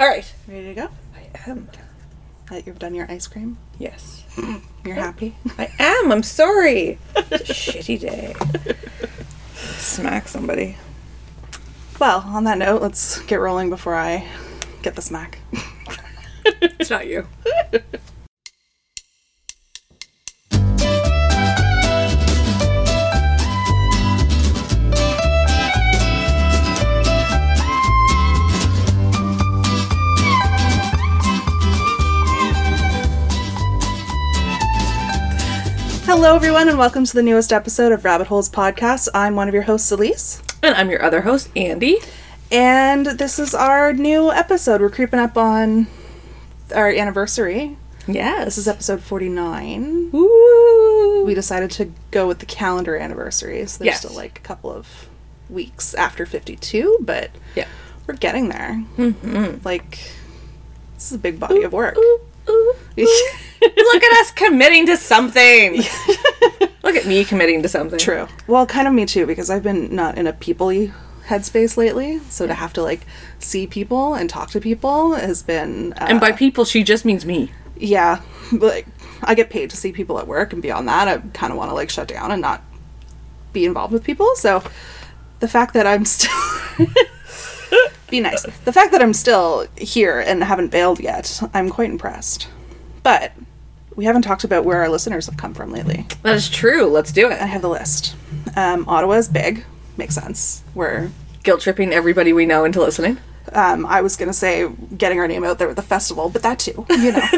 All right. Ready to go? I am. That you've done your ice cream? Yes. You're happy? I am. I'm sorry. It's a shitty day. Smack somebody. Well, on that note, let's get rolling before I get the smack. It's not you. Hello, everyone, and welcome to the newest episode of Rabbit Holes Podcast. I'm one of your hosts, Elise, And I'm your other host, Andy. and this is our new episode. We're creeping up on our anniversary. Yes. This is episode 49. Woo. We decided to go with the calendar anniversary, so there's Yes. still like a couple of weeks after 52, but Yeah. we're getting there. Mm-hmm. Like, this is a big body of work. Ooh, ooh. Look at us committing to something. Look at me committing to something. True. Well, kind of me too, because I've been not in a people headspace lately. So to have to like see people and talk to people has been. Uh, And by people, she just means me. yeah, like I get paid to see people at work, and beyond that, I kind of want to like shut down and not be involved with people. So the fact that I'm still. be nice. The fact that I'm still here and haven't bailed yet, I'm quite impressed. But we haven't talked about where our listeners have come from lately. That is true. Let's do it. I have the list. Um, Ottawa is big. Makes sense. We're, Guilt tripping everybody we know into listening. um, I was going to say getting our name out there at the festival, but that too, you know.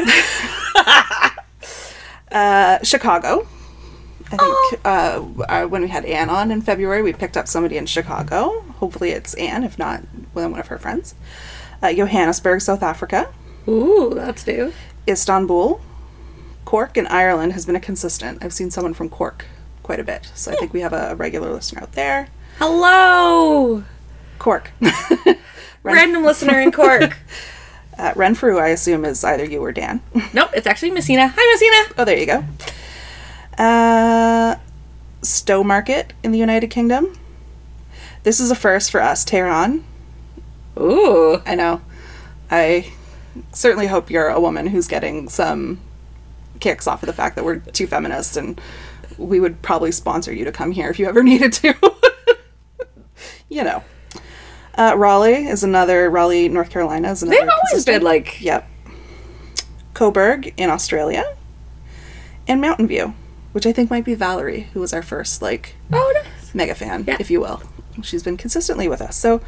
uh, Chicago. I think uh, uh, when we had Anne on in February, we picked up somebody in Chicago. Hopefully it's Anne, if not one one of her friends. Uh, Johannesburg, South Africa. Ooh, that's new. Istanbul. Cork in Ireland has been a consistent. I've seen someone from Cork quite a bit. So I think we have a regular listener out there. Hello, Cork. random listener in Cork. Uh, Renfrew, I assume, is either you or Dan. nope, it's actually Messina. Hi, Messina. oh, there you go. Uh, Stowmarket in the United Kingdom. This is a first for us, Tehran. Ooh, I know. I certainly hope you're a woman who's getting some kicks off of the fact that we're two feminists and we would probably sponsor you to come here if you ever needed to. you know. Uh, Raleigh is another, Raleigh, North Carolina is another. they've always been like Yep. Coburg in Australia. And Mountain View, which I think might be Valerie, who was our first, like, oh nice. mega fan, Yeah. if you will. She's been consistently with us. So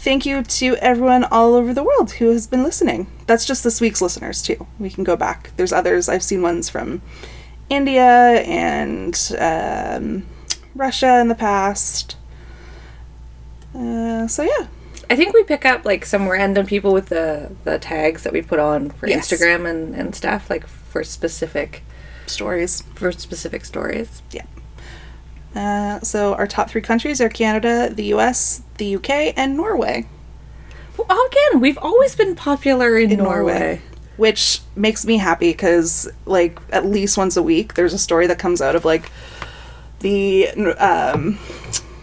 thank you to everyone all over the world who has been listening. That's just this week's listeners, too. We can go back. There's others. I've seen ones from India and um, Russia in the past. Uh, so yeah. I think we pick up like some random people with the the tags that we put on for Yes. Instagram and and stuff like for specific Stories. for specific stories. Yeah. Uh, so our top three countries are Canada, the U.S., the U.K., and Norway. Well, again, we've always been popular in, in Norway. which makes me happy because like at least once a week there's a story that comes out of like the um,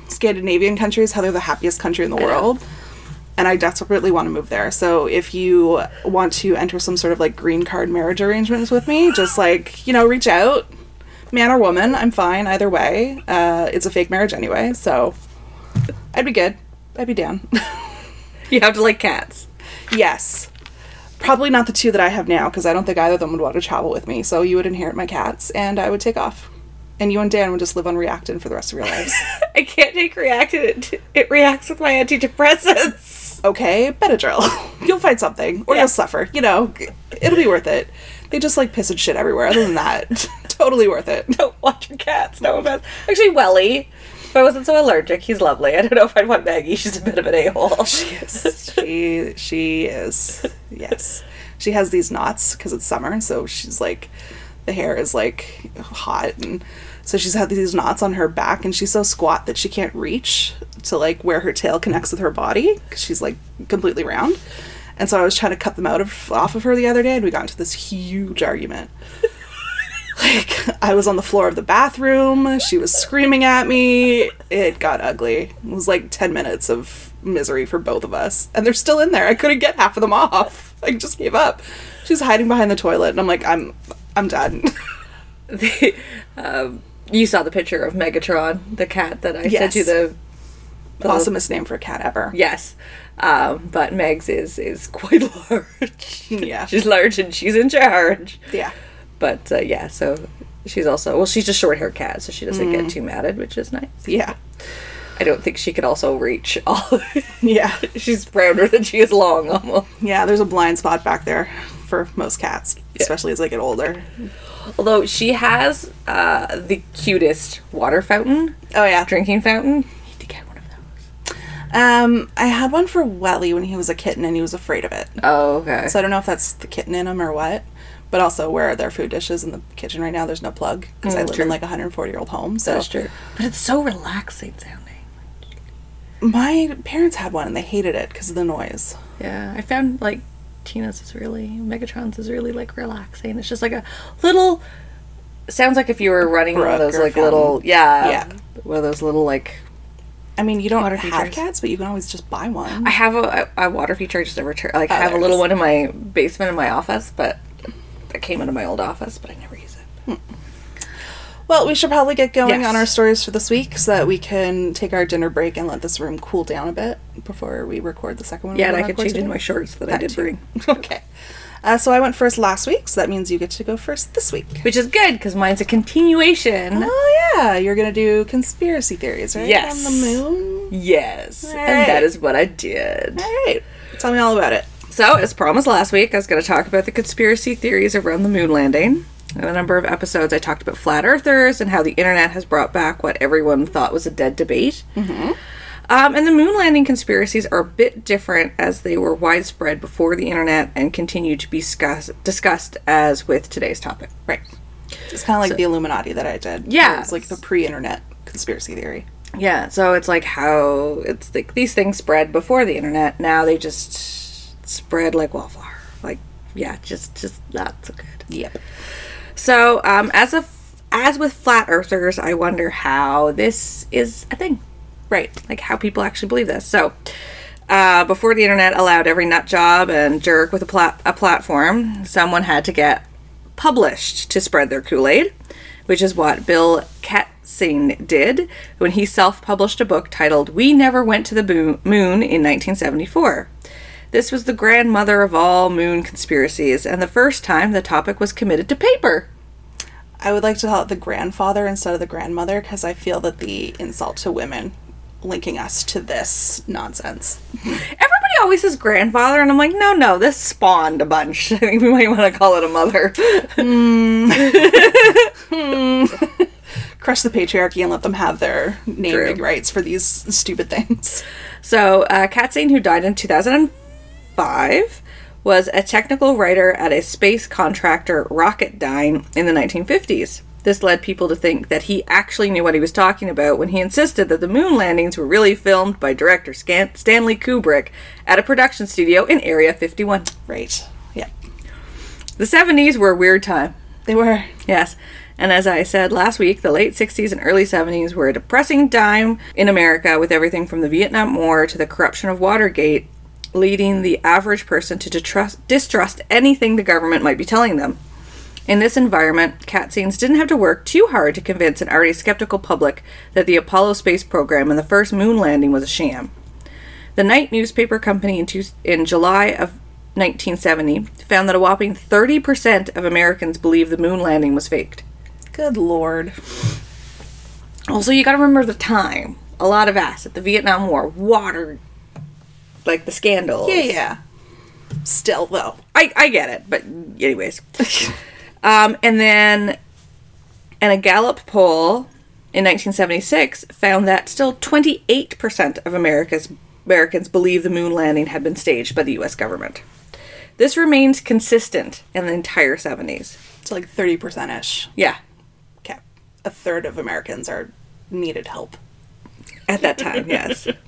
Scandinavian countries how they're the happiest country in the world. And I desperately want to move there. So if you want to enter some sort of like green card marriage arrangements with me, just like, you know, reach out. Man or woman, I'm fine either way. Uh, it's a fake marriage anyway, so I'd be good. I'd be down. You have to like cats. Yes. Probably not the two that I have now, because I don't think either of them would want to travel with me. So you would inherit my cats, and I would take off. And you and Dan would just live on Reactine for the rest of your lives. I can't take Reactine. It, it reacts with my antidepressants. okay, Benadryl. You'll find something, or Yeah. you'll suffer. You know, it'll be worth it. They just like piss and shit everywhere. Other than that, totally worth it. Don't watch your cats. No offense. Actually, Welly. If I wasn't so allergic, he's lovely. I don't know if I'd want Maggie. She's a bit of an a hole. She is. She she is yes. She has these knots because it's summer, so she's like the hair is like hot and so she's had these knots on her back and she's so squat that she can't reach to like where her tail connects with her body because she's like completely round. And so I was trying to cut them out of off of her the other day and we got into this huge argument. Like I was on the floor of the bathroom, she was screaming at me. It got ugly. It was like 10 minutes of misery for both of us. And they're still in there. I couldn't get half of them off. I just gave up. She's hiding behind the toilet, and I'm like, I'm, I'm done. The, um, you saw the picture of Megatron, the cat that I sent you the. the Awesomest name for a cat ever. Yes, um, but Meg's is is quite large. Yeah. she's large and she's in charge. Yeah. But uh, yeah, so she's also well, she's a short haired cat, so she doesn't Mm. get too matted, which is nice. Yeah. I don't think she could also reach all. Yeah. she's browner than she is long, almost. Yeah, there's a blind spot back there for most cats, especially as they get older. Although she has uh, the cutest water fountain, Oh yeah. drinking fountain. Need to get one of those. Um, I had one for Welly when he was a kitten and he was afraid of it. Oh, okay. So I don't know if that's the kitten in him or what. But also, where are their food dishes in the kitchen right now? There's no plug because I Mm, live true. in like a 140 year old home. So That's true. But it's so relaxing sounding. my parents had one and they hated it because of the noise. Yeah, I found like Tina's is really Megatron's is really like relaxing. It's just like a little. Sounds like if you were running one of those like little yeah Yeah. one of those little like I mean, you don't Water have features. cats, but you can always just buy one. I have a, a water feature I just never tur- like I Oh, have a little one in my basement in my office, but that came into my old office, but I never use it. Well, we should probably get going Yes. on our stories for this week so that we can take our dinner break and let this room cool down a bit before we record the second one. Yeah, and I could change in today. my shorts that, I did too. bring, okay. Uh, so I went first last week, so that means you get to go first this week. which is good because mine's a continuation. Oh yeah, you're gonna do conspiracy theories, right? Yes. On the moon. Yes, All and that is what I did. All right. Tell me all about it. So, as promised last week, I was going to talk about the conspiracy theories around the moon landing. In a number of episodes, I talked about flat earthers and how the internet has brought back what everyone thought was a dead debate. Um, and the moon landing conspiracies are a bit different as they were widespread before the internet and continue to be discuss- discussed as with today's topic. Right. It's kind of like the Illuminati that I did. Yeah. It's like the pre-internet conspiracy theory. Yeah, so it's like how it's like these things spread before the internet. Now they just spread like wildfire. Like, yeah, just just not so good. Yep. So, um, as a as with flat earthers, I wonder how this is a thing, Right. like how people actually believe this. So, uh, before the internet allowed every nut job and jerk with a plat- a platform, someone had to get published to spread their Kool Aid, which is what Bill Katzin did when he self-published a book titled "We Never Went to the Moon" in 1974. This was the grandmother of all moon conspiracies, and the first time the topic was committed to paper. I would like to call it the grandfather instead of the grandmother because I feel that the insult to women linking us to this nonsense. Everybody always says grandfather, and I'm like, no, no, this spawned a bunch. I think we might want to call it a mother. Crush the patriarchy and let them have their naming True. rights for these stupid things. so, uh, Katzin, who died in 2005, was a technical writer at a space contractor Rocketdyne in the 1950s. This led people to think that he actually knew what he was talking about when he insisted that the moon landings were really filmed by director Stanley Kubrick at a production studio in Area 51. Right. Yeah. The 70s were a weird time. They were. Yes. And as I said last week, the late 60s and early 70s were a depressing time in America with everything from the Vietnam War to the corruption of Watergate, leading the average person to distrust, distrust anything the government might be telling them. In this environment, cat scenes didn't have to work too hard to convince an already skeptical public that the Apollo space program and the first moon landing was a sham. The Knight newspaper company in, two, in July of 1970 found that a whopping 30% of Americans believed the moon landing was faked. Good lord. Also, you gotta remember the time. A lot of acid, the Vietnam War, water, like the scandals. Yeah, yeah. Still, though. I, I get it, but anyways. um, and then, and a Gallup poll in 1976 found that still 28% of America's Americans believe the moon landing had been staged by the U.S. government. This remains consistent in the entire 70s. It's like 30% ish. Yeah, Okay. A third of Americans are needed help. at that time, yes.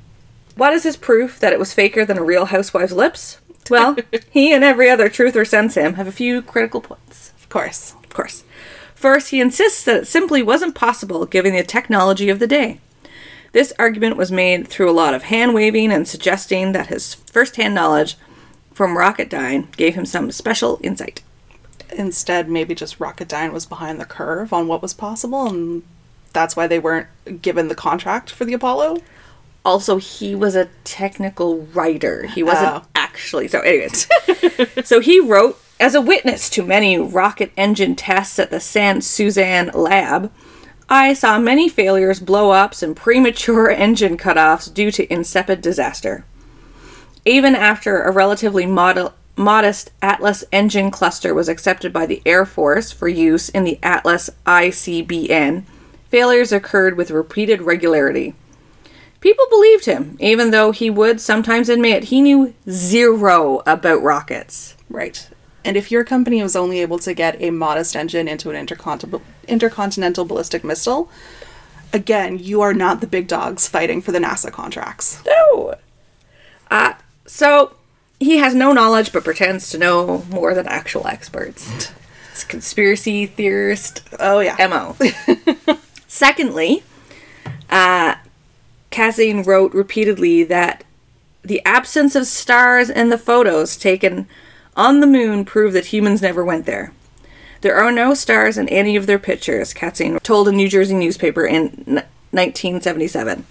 What is his proof that it was faker than a real housewife's lips? Well, he and every other truther since him have a few critical points. Of course. Of course. First, he insists that it simply wasn't possible given the technology of the day. This argument was made through a lot of hand waving and suggesting that his first hand knowledge from Rocketdyne gave him some special insight. Instead, maybe just Rocketdyne was behind the curve on what was possible, and that's why they weren't given the contract for the Apollo. Also, he was a technical writer. He wasn't Oh. actually. So, anyways. so he wrote as a witness to many rocket engine tests at the Santa Susana lab. I saw many failures, blow ups, and premature engine cutoffs due to insipid disaster. Even after a relatively mod- modest Atlas engine cluster was accepted by the Air Force for use in the Atlas ICBM, failures occurred with repeated regularity. People believed him, even though he would sometimes admit he knew zero about rockets. Right. And if your company was only able to get a modest engine into an intercontinental, intercontinental ballistic missile, again, you are not the big dogs fighting for the NASA contracts. No. Uh, so he has no knowledge but pretends to know more than actual experts. It's conspiracy theorist Oh, yeah. MO. Secondly, uh, Cassine wrote repeatedly that the absence of stars in the photos taken on the moon prove that humans never went there. There are no stars in any of their pictures, Katzin told a New Jersey newspaper in 1977.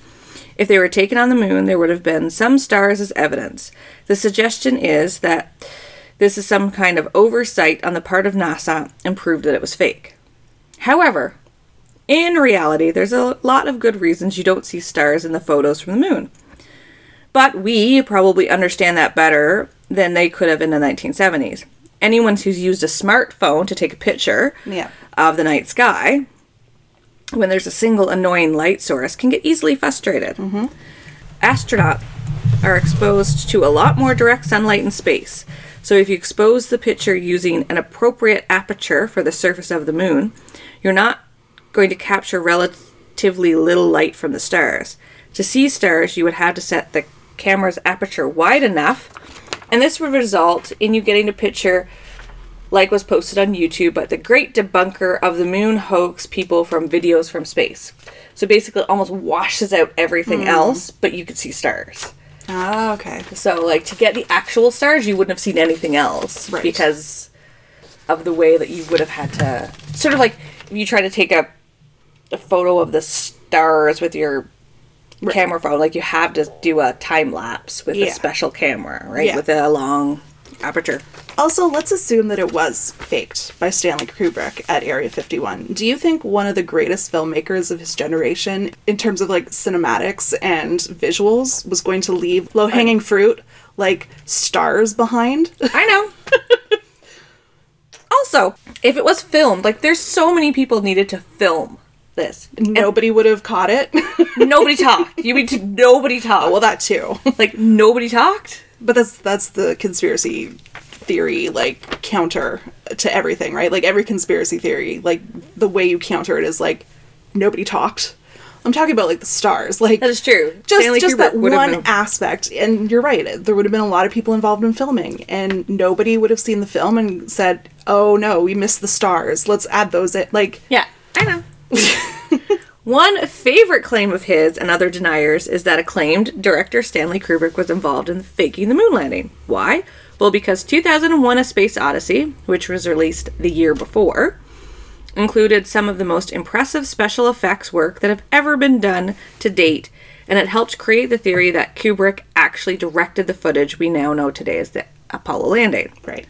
If they were taken on the moon, there would have been some stars as evidence. The suggestion is that this is some kind of oversight on the part of NASA and proved that it was fake. However, in reality, there's a lot of good reasons you don't see stars in the photos from the moon. But we probably understand that better than they could have in the 1970s. Anyone who's used a smartphone to take a picture Yeah. of the night sky, when there's a single annoying light source, can get easily frustrated. Mm-hmm. Astronauts are exposed to a lot more direct sunlight in space. So if you expose the picture using an appropriate aperture for the surface of the moon, you're not going to capture relatively little light from the stars. To see stars, you would have to set the camera's aperture wide enough, and this would result in you getting a picture like was posted on YouTube by the great debunker of the moon hoax people from videos from space. So basically, it almost washes out everything else, but you could see stars. Ah, okay. So, like, to get the actual stars, you wouldn't have seen anything else Right. because of the way that you would have had to. Sort of like if you try to take a, a photo of the stars with your camera phone, like, you have to do a time lapse with Yeah. a special camera, right? Yeah. With a long aperture. Also, let's assume that it was faked by Stanley Kubrick at Area 51. Do you think one of the greatest filmmakers of his generation, in terms of like cinematics and visuals, was going to leave low hanging fruit like stars behind? I know. also, if it was filmed, like, there's so many people needed to film this. Nobody would have caught it. Nobody talked. You mean to nobody talked? Oh, well, that too. like nobody talked. But that's that's the conspiracy theory like counter to everything, right? Like every conspiracy theory, like the way you counter it is like nobody talked. I'm talking about like the stars, like That is true. just Stanley just Kubrick that one been- aspect. And you're right, there would have been a lot of people involved in filming, and nobody would have seen the film and said, "Oh no, we missed the stars. Let's add those." In. Like, Yeah, I know. One favorite claim of his and other deniers is that acclaimed director Stanley Kubrick was involved in faking the moon landing. Why? Well, because 2001 A Space Odyssey, which was released the year before, included some of the most impressive special effects work that have ever been done to date, and it helped create the theory that Kubrick actually directed the footage we now know today as the Apollo landing. right.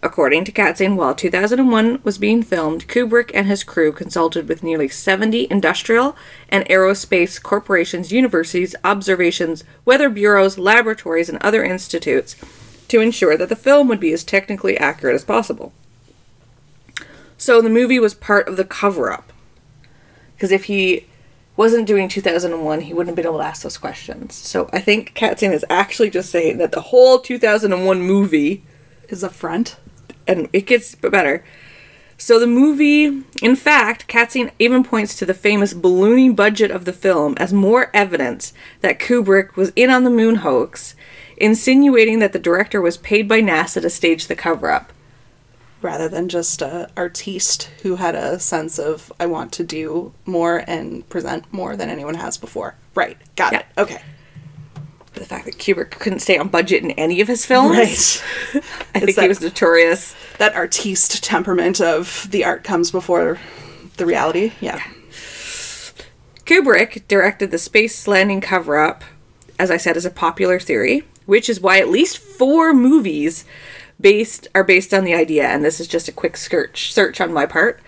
According to Katzin, while 2001 was being filmed, Kubrick and his crew consulted with nearly 70 industrial and aerospace corporations, universities, observations, weather bureaus, laboratories, and other institutes to ensure that the film would be as technically accurate as possible. So the movie was part of the cover up. Because if he wasn't doing 2001, he wouldn't have been able to ask those questions. So I think Katzin is actually just saying that the whole 2001 movie Is a front. And it gets better. So the movie, in fact, Katzin even points to the famous ballooning budget of the film as more evidence that Kubrick was in on the moon hoax, insinuating that the director was paid by NASA to stage the cover-up. rather than just a artiste who had a sense of I want to do more and present more than anyone has before. Right. Got Yeah. it. Okay. The fact that Kubrick couldn't stay on budget in any of his films. Right. I think that- he was notorious. that artiste temperament of the art comes before the reality. Yeah. Kubrick directed the space landing cover up, as I said, is a popular theory, which is why at least four movies based are based on the idea, and this is just a quick search search on my part.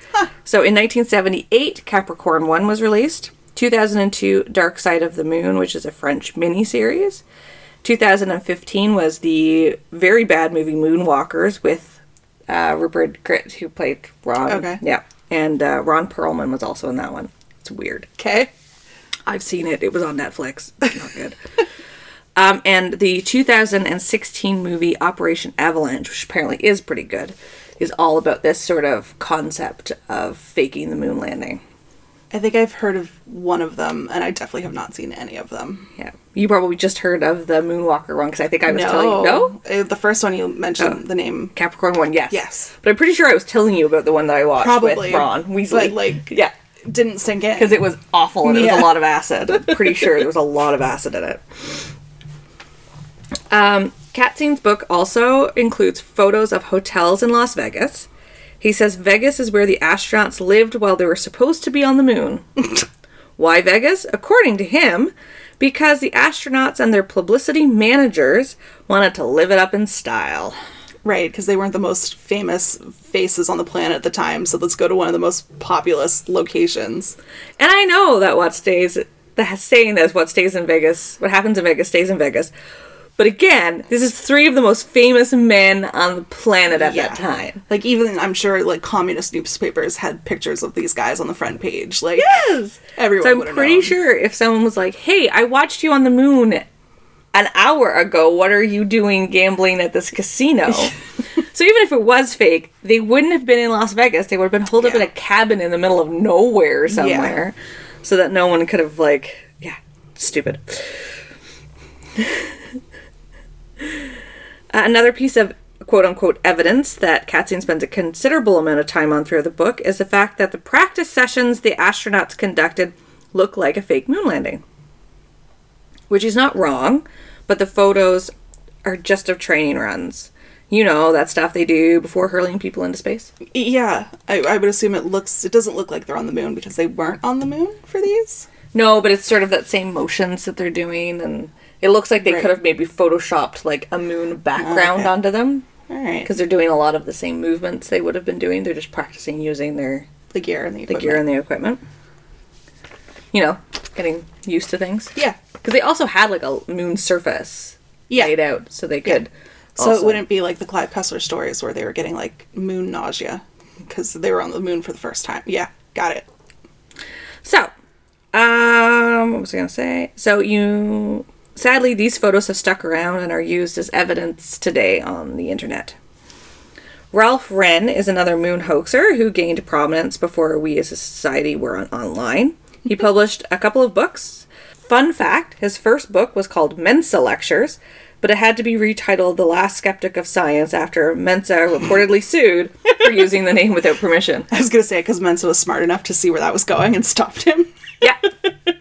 So in 1978, Capricorn 1 was released. 2002, Dark Side of the Moon, which is a French miniseries. 2015 was the very bad movie Moonwalkers with uh, Rupert Grint, who played Ron. Okay. Yeah. And uh, Ron Perlman was also in that one. It's weird. Okay. I've seen it. It was on Netflix. Not good. um, and the 2016 movie Operation Avalanche, which apparently is pretty good, is all about this sort of concept of faking the moon landing. I think I've heard of one of them, and I definitely have not seen any of them. Yeah. You probably just heard of the Moonwalker one because I think I was telling you. No? Uh, The first one you mentioned Oh. the name. Capricorn one, yes. Yes. But I'm pretty sure I was telling you about the one that I watched Probably. with Ron Weasley. But, like- yeah. Didn't sink in. because it was awful and it was a lot of acid. I'm pretty sure there was a lot of acid in it. Um, Katzin's book also includes photos of hotels in Las Vegas. He says Vegas is where the astronauts lived while they were supposed to be on the moon. Why Vegas? According to him, because the astronauts and their publicity managers wanted to live it up in style. Right, because they weren't the most famous faces on the planet at the time, so let's go to one of the most populous locations. And I know that what stays, the saying is what stays in Vegas, what happens in Vegas stays in Vegas. But again, this is three of the most famous men on the planet at that time. Like even I'm sure like communist newspapers had pictures of these guys on the front page. Like Yes. everyone so I'm pretty known. sure if someone was like, "Hey, I watched you on the moon an hour ago. What are you doing gambling at this casino?" so even if it was fake, they wouldn't have been in Las Vegas. They would have been holed up in a cabin in the middle of nowhere somewhere, so that no one could have like, yeah, stupid. Uh, Another piece of quote unquote evidence that Katzin spends a considerable amount of time on throughout the book is the fact that the practice sessions the astronauts conducted look like a fake moon landing. Which is not wrong, but the photos are just of training runs. You know, that stuff they do before hurling people into space. Yeah, I, I would assume it looks. It doesn't look like they're on the moon because they weren't on the moon for these. No, but it's sort of that same motions that they're doing, and it looks like they Right. could have maybe photoshopped like a moon background Okay. onto them. All right, because they're doing a lot of the same movements they would have been doing. They're just practicing using their the gear and the, the equipment. gear and the equipment. You know, getting used to things. Yeah, Because they also had like a moon surface Yeah. laid out, so they could. so also- it wouldn't be like the Clive Kessler stories where they were getting like moon nausea because they were on the moon for the first time. Yeah, got it. So, um, what was I gonna say? So you, sadly, these photos have stuck around and are used as evidence today on the internet. Ralph Wren is another moon hoaxer who gained prominence before we as a society were on online. He published a couple of books. Fun fact: his first book was called Mensa Lectures, but it had to be retitled "The Last Skeptic of Science" after Mensa reportedly sued for using the name without permission. I was gonna say because Mensa was smart enough to see where that was going and stopped him. Yeah.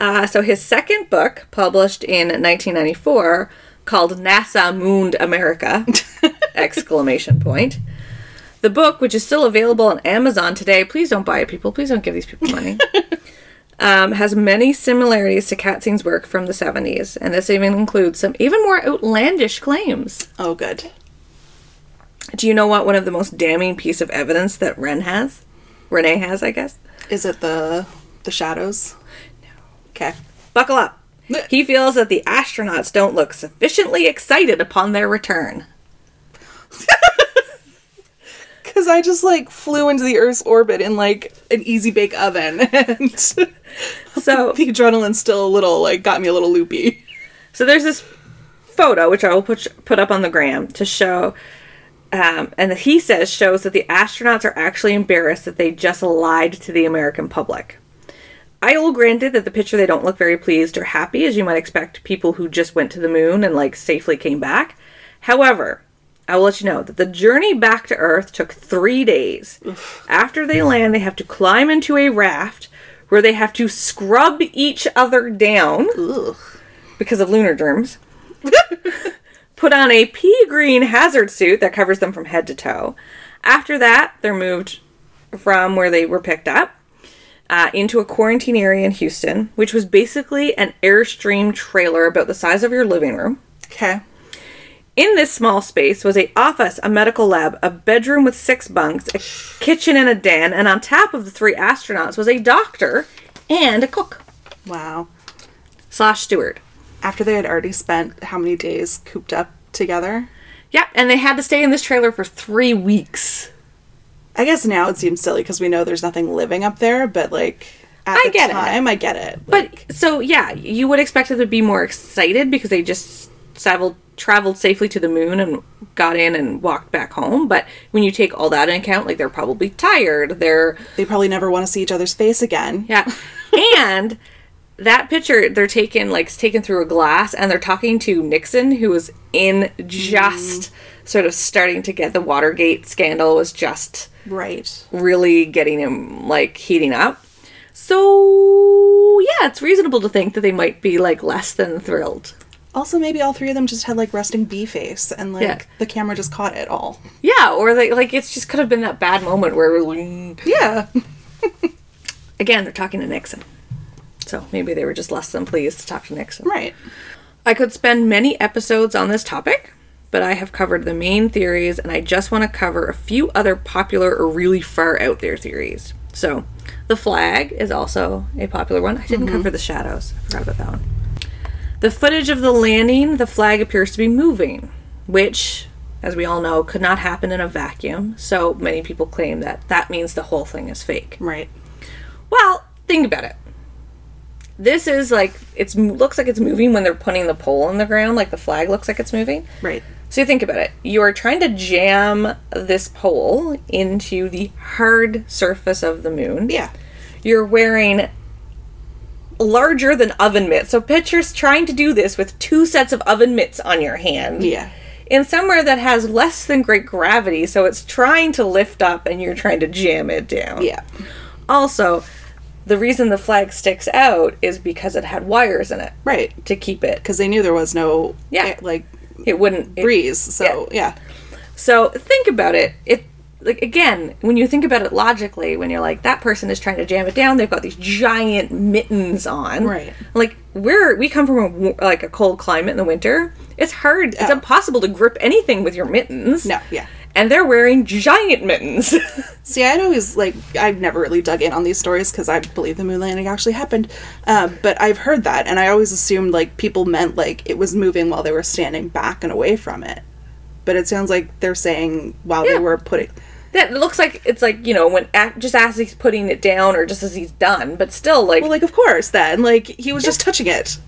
Uh, so his second book, published in 1994, called NASA Mooned America! exclamation point. The book, which is still available on Amazon today, please don't buy it, people. Please don't give these people money. um, has many similarities to Katzin's work from the 70s, and this even includes some even more outlandish claims. Oh, good. Do you know what one of the most damning piece of evidence that Ren has? Renee has, I guess. Is it the the shadows? Okay. Buckle up. He feels that the astronauts don't look sufficiently excited upon their return. Because I just like flew into the Earth's orbit in like an easy bake oven, and So, the adrenaline's still a little like got me a little loopy. so there's this photo which I will put put up on the gram to show, um, and he says shows that the astronauts are actually embarrassed that they just lied to the American public. I will grant it that the picture they don't look very pleased or happy, as you might expect people who just went to the moon and like safely came back. However, I will let you know that the journey back to Earth took three days. After they land, they have to climb into a raft where they have to scrub each other down Ugh. because of lunar germs. Put on a pea green hazard suit that covers them from head to toe. After that, they're moved from where they were picked up uh, into a quarantine area in Houston, which was basically an Airstream trailer about the size of your living room. Okay. In this small space was a office, a medical lab, a bedroom with six bunks, a kitchen and a den, and on top of the three astronauts was a doctor and a cook Wow. slash steward. After they had already spent how many days cooped up together? Yeah, and they had to stay in this trailer for three weeks. I guess now it seems silly because we know there's nothing living up there, but like at I the get it. time, I get it. But so yeah, you would expect them to be more excited because they just traveled traveled safely to the moon and got in and walked back home. But when you take all that in account, like they're probably tired. They're they probably never want to see each other's face again. yeah, and that picture they're taken like it's taken through a glass and they're talking to Nixon who was in mm-hmm. just sort of starting to get the Watergate scandal was just Right. really getting him like heating up. So yeah, it's reasonable to think that they might be like less than thrilled. Also, maybe all three of them just had like resting bee face, and like Yeah. the camera just caught it all. Yeah, or they, like it's just could have been that bad moment where we're like, Yeah. again they're talking to Nixon. So maybe they were just less than pleased to talk to Nixon. Right. I could spend many episodes on this topic, but I have covered the main theories and I just want to cover a few other popular or really far out there theories. So, the flag is also a popular one. I didn't mm-hmm. cover the shadows. I forgot about that one. The footage of the landing, the flag appears to be moving, which, as we all know, could not happen in a vacuum. So, many people claim that that means the whole thing is fake. Right. Well, think about it. This is like it looks like it's moving when they're putting the pole on the ground, like the flag looks like it's moving. Right. So you think about it. You are trying to jam this pole into the hard surface of the moon. Yeah. You're wearing larger than oven mitts. So pictures trying to do this with two sets of oven mitts on your hand. Yeah. In somewhere that has less than great gravity, so it's trying to lift up and you're trying to jam it down. Yeah. Also, the reason the flag sticks out is because it had wires in it Right. to keep it. Because they knew there was no Yeah. eh, like It wouldn't it- breeze. So yeah. So think about it. It like again, when you think about it logically, when you're like that person is trying to jam it down, they've got these giant mittens on. Right. Like we're we come from a like a cold climate in the winter. It's hard. It's impossible to grip anything with your mittens. No. Yeah. And they're wearing giant mittens. See, I'd always like I've never really dug in on these stories because I believe the moon landing actually happened, uh, but I've heard that, and I always assumed like people meant like it was moving while they were standing back and away from it. But it sounds like they're saying while Yeah. they were putting. that looks like it's like you know when just as he's putting it down or just as he's done, but still like Well, like of course then like he was just touching it.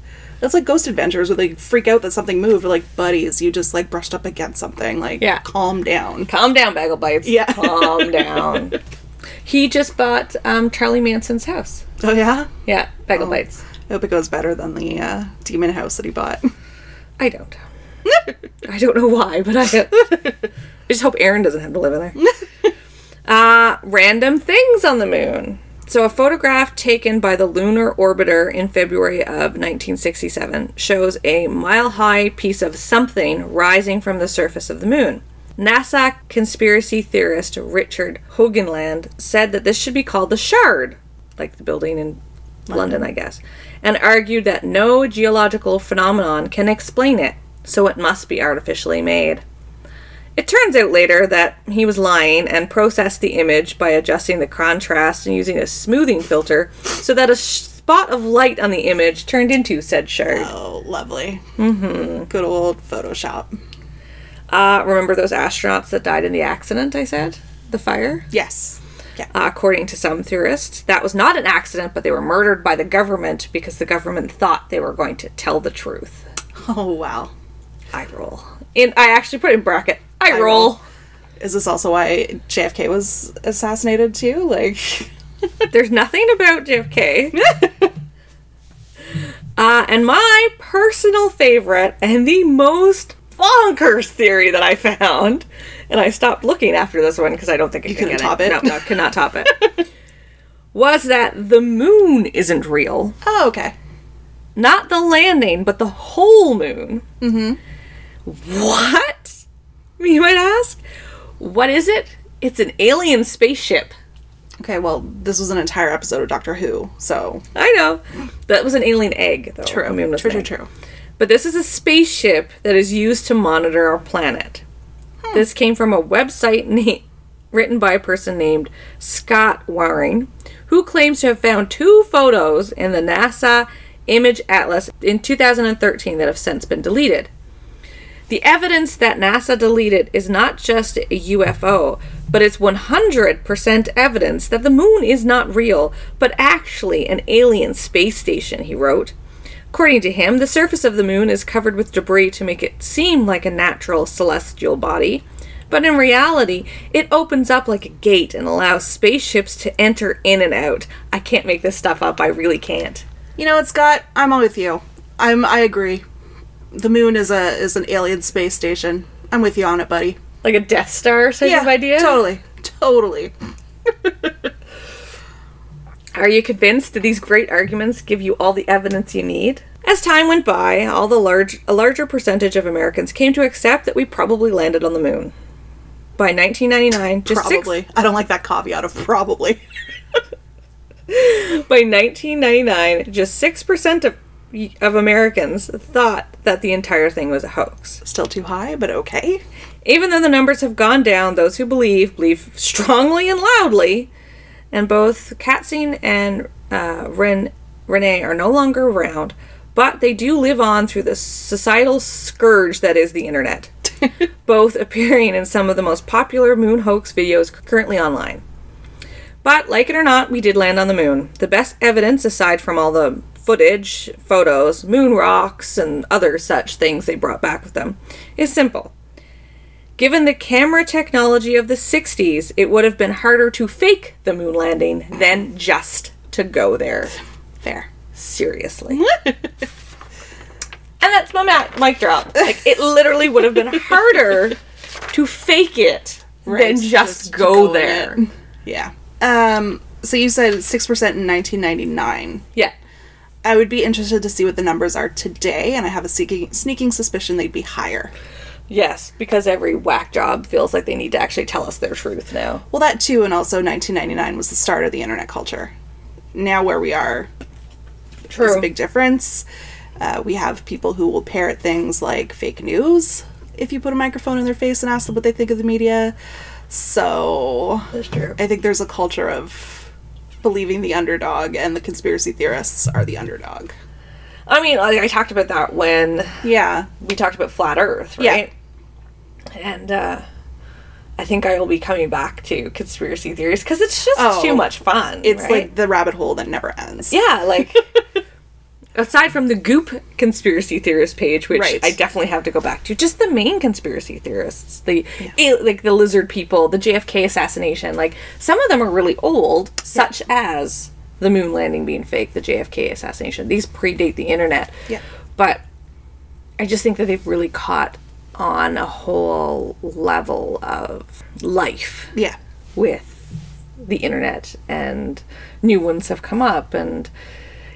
That's like Ghost Adventures where they freak out that something moved. Like buddies, you just like brushed up against something. Like Yeah. calm down. calm down, Bagel Bites. Yeah. calm down. He just bought um, Charlie Manson's house. Oh yeah. Yeah, Bagel Oh. Bites. I hope it goes better than the uh, demon house that he bought. I don't. I don't know why, but I, I just hope Aaron doesn't have to live in there. uh, random things on the moon. So, a photograph taken by the Lunar Orbiter in February of 1967 shows a mile high piece of something rising from the surface of the moon. NASA conspiracy theorist Richard Hoagland said that this should be called the Shard, like the building in London, I guess, and argued that no geological phenomenon can explain it, so it must be artificially made. It turns out later that he was lying and processed the image by adjusting the contrast and using a smoothing filter so that a spot of light on the image turned into said shard. Oh, lovely. Mm-hmm. Good old Photoshop. Uh, remember those astronauts that died in the accident I said? The fire? Yes. Yeah. Uh, according to some theorists, that was not an accident, but they were murdered by the government because the government thought they were going to tell the truth. Oh wow. I roll. In I actually put in bracket. I, I roll. roll. Is this also why JFK was assassinated too? Like, There's nothing about JFK. uh, and my personal favorite and the most bonkers theory that I found, and I stopped looking after this one because I don't think I You can top it. it? No, no, could not top it. was that the moon isn't real? Oh, okay. Not the landing, but the whole moon. Mm-hmm. What? You might ask. What is it? It's an alien spaceship. Okay, well, this was an entire episode of Doctor Who, so I know. That was an alien egg, though. true. I mean, true, true, true. But this is a spaceship that is used to monitor our planet. Hmm. This came from a website na- written by a person named Scott Waring, who claims to have found two photos in the NASA Image Atlas in 2013 that have since been deleted. The evidence that NASA deleted is not just a UFO, but it's 100% evidence that the moon is not real, but actually an alien space station, he wrote. According to him, the surface of the moon is covered with debris to make it seem like a natural celestial body, but in reality, it opens up like a gate and allows spaceships to enter in and out. I can't make this stuff up, I really can't. You know what, Scott? I'm all with you. I'm. I agree. The moon is a is an alien space station. I'm with you on it, buddy. Like a Death Star type of idea? Totally, totally. Are you convinced? Do these great arguments give you all the evidence you need? As time went by, all the large a larger percentage of Americans came to accept that we probably landed on the moon. By 1999, just six, Probably. I don't like that caveat of probably. by 1999, just 6% of of Americans thought that the entire thing was a hoax. Still too high, but okay. Even though the numbers have gone down, those who believe believe strongly and loudly, and both Katzin and uh, Ren- René are no longer around, but they do live on through the societal scourge that is the internet, both appearing in some of the most popular moon hoax videos currently online. But, like it or not, we did land on the moon. The best evidence, aside from all the footage, photos, moon rocks, and other such things they brought back with them, is simple. Given the camera technology of the 60s, it would have been harder to fake the moon landing than just to go there. Fair. Seriously. and that's my ma- mic drop. Like, it literally would have been harder to fake it than just, to go, in there. it. Yeah. Um. So you said six percent in 1999. Yeah. I would be interested to see what the numbers are today, and I have a sneaking, sneaking suspicion they'd be higher. Yes, because every whack job feels like they need to actually tell us their truth now. Well, that too, and also 1999 was the start of the internet culture. Now, where we are is True. a big difference. Uh, we have people who will parrot things like fake news if you put a microphone in their face and ask them what they think of the media. So, That's true. I think there's a culture of believing the underdog, and the conspiracy theorists are the underdog. I mean, like, I talked about that when Yeah. we talked about flat Earth, Yeah. right? And uh, I think I will be coming back to conspiracy theories because it's just Oh, too much fun. It's right? like the rabbit hole that never ends. yeah, like aside from the Goop conspiracy theorist page, which Right. I definitely have to go back to, just the main conspiracy theorists, the al- like the lizard people, the JFK assassination. Like some of them are really old, such as the moon landing being fake, the JFK assassination. These predate the internet. Yeah. But I just think that they've really caught on a whole level of life Yeah. with the internet and new ones have come up and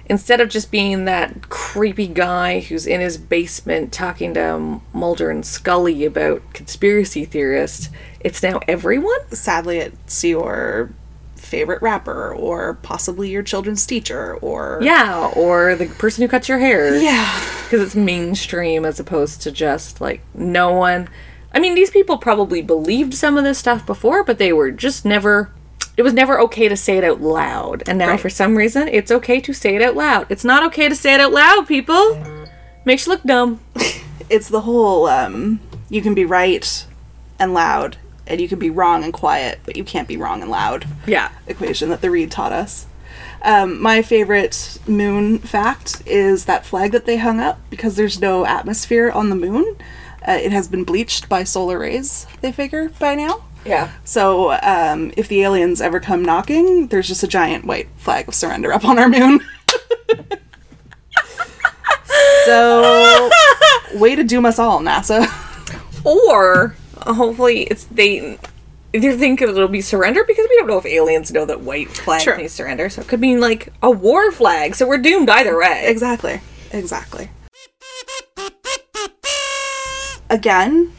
instead of just being that creepy guy who's in his basement talking to Mulder and Scully about conspiracy theorists, it's now everyone. Sadly, it's your favorite rapper, or possibly your children's teacher, or. Yeah, or the person who cuts your hair. Yeah. because it's mainstream as opposed to just like no one. I mean, these people probably believed some of this stuff before, but they were just never. It was never okay to say it out loud, and now Right. for some reason, it's okay to say it out loud. It's not okay to say it out loud, people. Makes you look dumb. It's the whole um, you can be right and loud, and you can be wrong and quiet, but you can't be wrong and loud Yeah. equation that the Reed taught us. Um, my favorite moon fact is that flag that they hung up because there's no atmosphere on the moon. Uh, it has been bleached by solar rays, they figure, by now. Yeah. So um, if the aliens ever come knocking, there's just a giant white flag of surrender up on our moon. so, way to doom us all, NASA. Or hopefully it's they they think it'll be surrender because we don't know if aliens know that white flag True. means surrender. So it could mean like a war flag. So we're doomed either way. Exactly. Exactly. Again,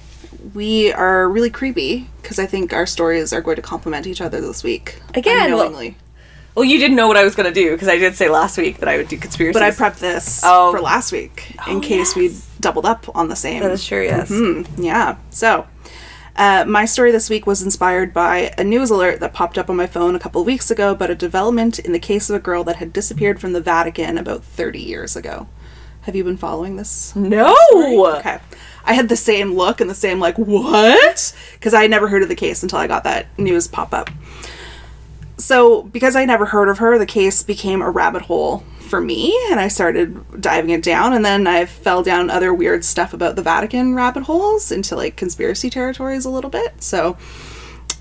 we are really creepy because I think our stories are going to complement each other this week. Again, well- unknowingly. Well, you didn't know what I was gonna do because I did say last week that I would do conspiracy. but I prepped this Oh. for last week in Oh, case we doubled up on the same. That is true. Yes. Hmm, yeah. So, uh, my story this week was inspired by a news alert that popped up on my phone a couple of weeks ago about a development in the case of a girl that had disappeared from the Vatican about 30 years ago. Have you been following this? No. Okay. I had the same look and the same, like, what? Because I had never heard of the case until I got that news pop up. So, because I never heard of her, the case became a rabbit hole for me, and I started diving it down, and then I fell down other weird stuff about the Vatican rabbit holes into like conspiracy territories a little bit. So,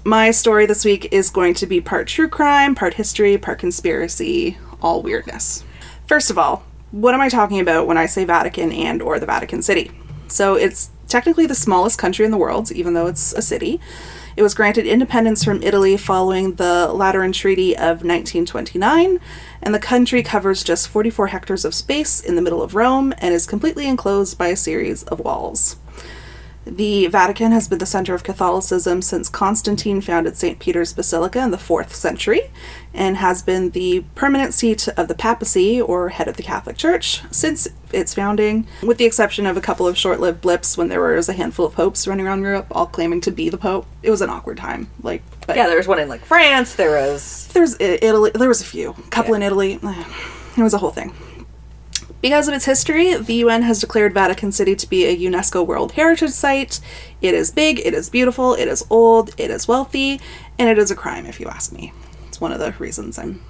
my story this week is going to be part true crime, part history, part conspiracy, all weirdness. First of all, what am I talking about when I say Vatican and or the Vatican City? So it's technically the smallest country in the world, even though it's a city. It was granted independence from Italy following the Lateran Treaty of 1929, and the country covers just 44 hectares of space in the middle of Rome and is completely enclosed by a series of walls. The Vatican has been the center of Catholicism since Constantine founded St. Peter's Basilica in the 4th century and has been the permanent seat of the papacy, or head of the Catholic Church, since its founding, with the exception of a couple of short lived blips when there was a handful of popes running around Europe, all claiming to be the pope. It was an awkward time. Like, but Yeah, there was one in like France. There was there's Italy. There was a few, a couple Yeah. in Italy. It was a whole thing. Because of its history, the UN has declared Vatican City to be a UNESCO World Heritage Site. It is big, it is beautiful, it is old, it is wealthy, and it is a crime, if you ask me. It's one of the reasons I'm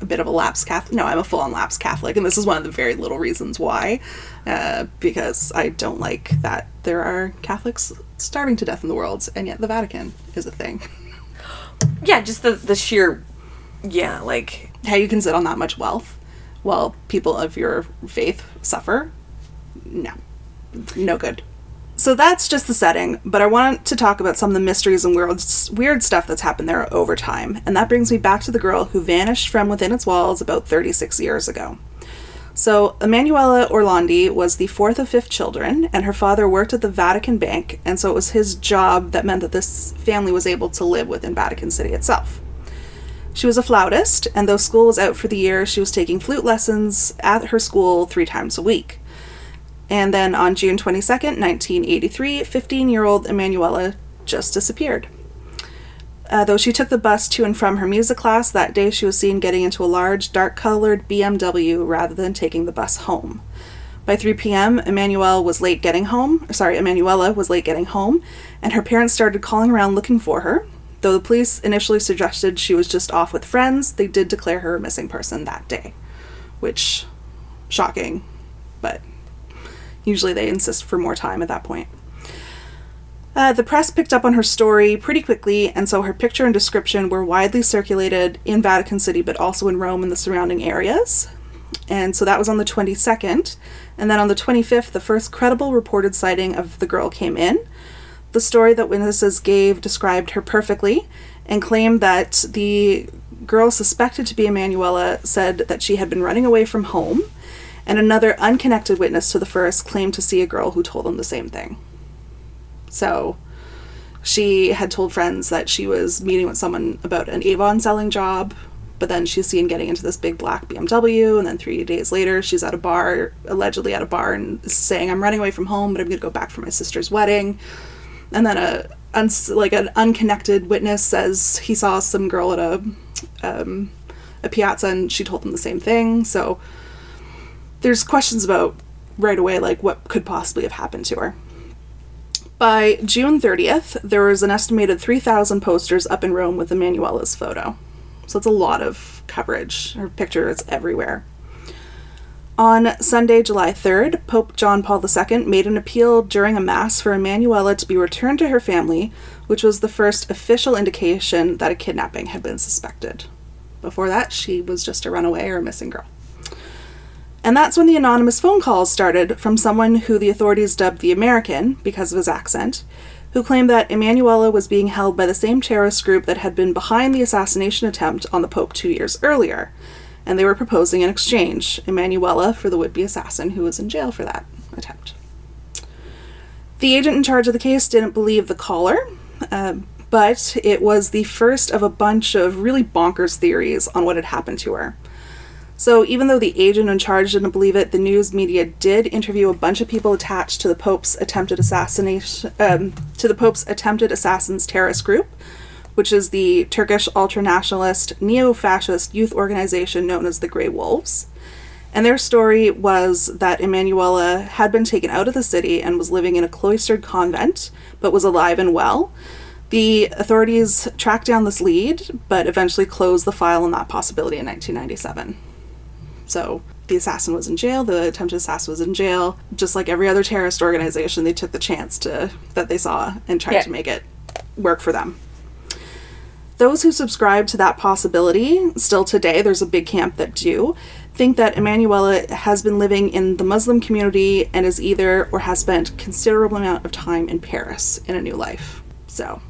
a bit of a lapsed Catholic. No, I'm a full on lapsed Catholic, and this is one of the very little reasons why. Uh, because I don't like that there are Catholics starving to death in the world, and yet the Vatican is a thing. yeah, just the the sheer yeah like how you can sit on that much wealth while people of your faith suffer no. No good. So that's just the setting but i want to talk about some of the mysteries and weird, weird stuff that's happened there over time and that brings me back to the girl who vanished from within its walls about 36 years ago. So emanuela orlandi was the fourth of fifth children and her father worked at the vatican bank and so it was his job that meant that this family was able to live within vatican city itself she was a flautist, and though school was out for the year, she was taking flute lessons at her school three times a week. And then on June 22nd, 1983, 15 year old Emanuela just disappeared. Uh, though she took the bus to and from her music class, that day she was seen getting into a large, dark colored BMW rather than taking the bus home. By 3 p.m., Emanuel was late getting home. Sorry, Emanuela was late getting home, and her parents started calling around looking for her. Though the police initially suggested she was just off with friends, they did declare her a missing person that day. Which, shocking, but usually they insist for more time at that point. Uh, the press picked up on her story pretty quickly, and so her picture and description were widely circulated in Vatican City, but also in Rome and the surrounding areas. And so that was on the 22nd. And then on the 25th, the first credible reported sighting of the girl came in. The story that witnesses gave described her perfectly and claimed that the girl suspected to be Emanuela said that she had been running away from home, and another unconnected witness to the first claimed to see a girl who told them the same thing. So she had told friends that she was meeting with someone about an Avon selling job, but then she's seen getting into this big black BMW, and then three days later, she's at a bar, allegedly at a bar, and saying, "I'm running away from home, but I'm going to go back for my sister's wedding." And then a like an unconnected witness says he saw some girl at a um, a piazza, and she told him the same thing. So there's questions about right away, like what could possibly have happened to her. By June 30th, there was an estimated 3,000 posters up in Rome with Emanuela's photo. So it's a lot of coverage. Her picture is everywhere. On Sunday, July 3rd, Pope John Paul II made an appeal during a Mass for Emanuela to be returned to her family, which was the first official indication that a kidnapping had been suspected. Before that, she was just a runaway or a missing girl. And that's when the anonymous phone calls started from someone who the authorities dubbed the American because of his accent, who claimed that Emanuela was being held by the same terrorist group that had been behind the assassination attempt on the Pope two years earlier. And they were proposing an exchange Emanuela for the would be assassin who was in jail for that attempt. The agent in charge of the case didn't believe the caller, uh, but it was the first of a bunch of really bonkers theories on what had happened to her. So, even though the agent in charge didn't believe it, the news media did interview a bunch of people attached to the Pope's attempted assassination, um, to the Pope's attempted assassins terrorist group, which is the Turkish ultranationalist neo-fascist youth organization known as the Grey Wolves. And their story was that Emanuela had been taken out of the city and was living in a cloistered convent, but was alive and well. The authorities tracked down this lead, but eventually closed the file on that possibility in 1997. So the assassin was in jail, the attempted assassin was in jail. Just like every other terrorist organization, they took the chance to that they saw and tried Yeah. to make it work for them. Those who subscribe to that possibility, still today, there's a big camp that do, think that Emanuela has been living in the Muslim community and is either or has spent considerable amount of time in Paris in a new life. So,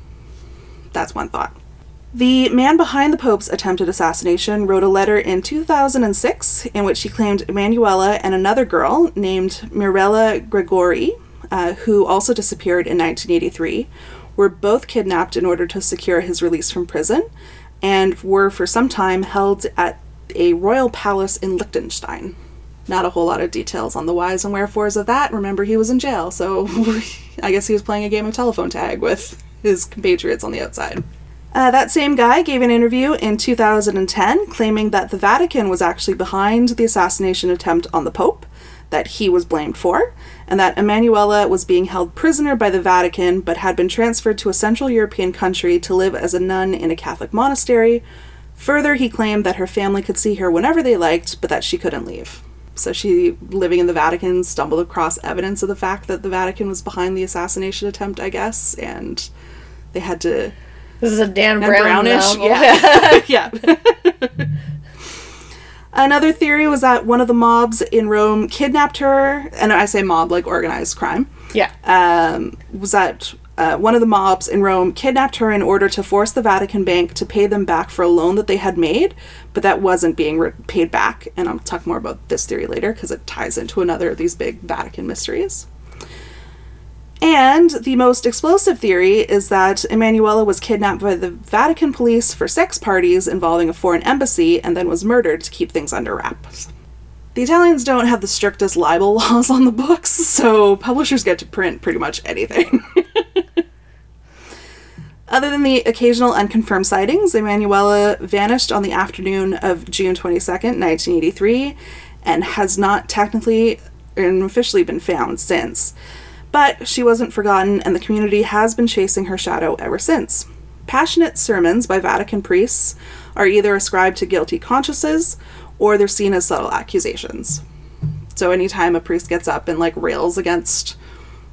that's one thought. The man behind the Pope's attempted assassination wrote a letter in 2006 in which he claimed Emanuela and another girl named Mirella Gregori, uh, who also disappeared in 1983, were both kidnapped in order to secure his release from prison and were for some time held at a royal palace in Liechtenstein. Not a whole lot of details on the whys and wherefores of that. Remember, he was in jail, so I guess he was playing a game of telephone tag with his compatriots on the outside. Uh, that same guy gave an interview in 2010 claiming that the Vatican was actually behind the assassination attempt on the Pope, that he was blamed for, and that Emanuela was being held prisoner by the Vatican but had been transferred to a Central European country to live as a nun in a Catholic monastery. Further, he claimed that her family could see her whenever they liked, but that she couldn't leave. So she, living in the Vatican, stumbled across evidence of the fact that the Vatican was behind the assassination attempt, I guess, and they had to This is a Dan and Brown brownish. novel. Yeah. yeah. Another theory was that one of the mobs in Rome kidnapped her, and I say mob like organized crime. yeah. Um, was that uh, one of the mobs in Rome kidnapped her in order to force the Vatican Bank to pay them back for a loan that they had made, but that wasn't being re- paid back. And I'll talk more about this theory later because it ties into another of these big Vatican mysteries. And the most explosive theory is that Emanuela was kidnapped by the Vatican police for sex parties involving a foreign embassy and then was murdered to keep things under wraps. The Italians don't have the strictest libel laws on the books, so publishers get to print pretty much anything. Other than the occasional unconfirmed sightings, Emanuela vanished on the afternoon of June 22nd, 1983, and has not technically and officially been found since. But she wasn't forgotten, and the community has been chasing her shadow ever since. Passionate sermons by Vatican priests are either ascribed to guilty consciences or they're seen as subtle accusations. So anytime a priest gets up and like rails against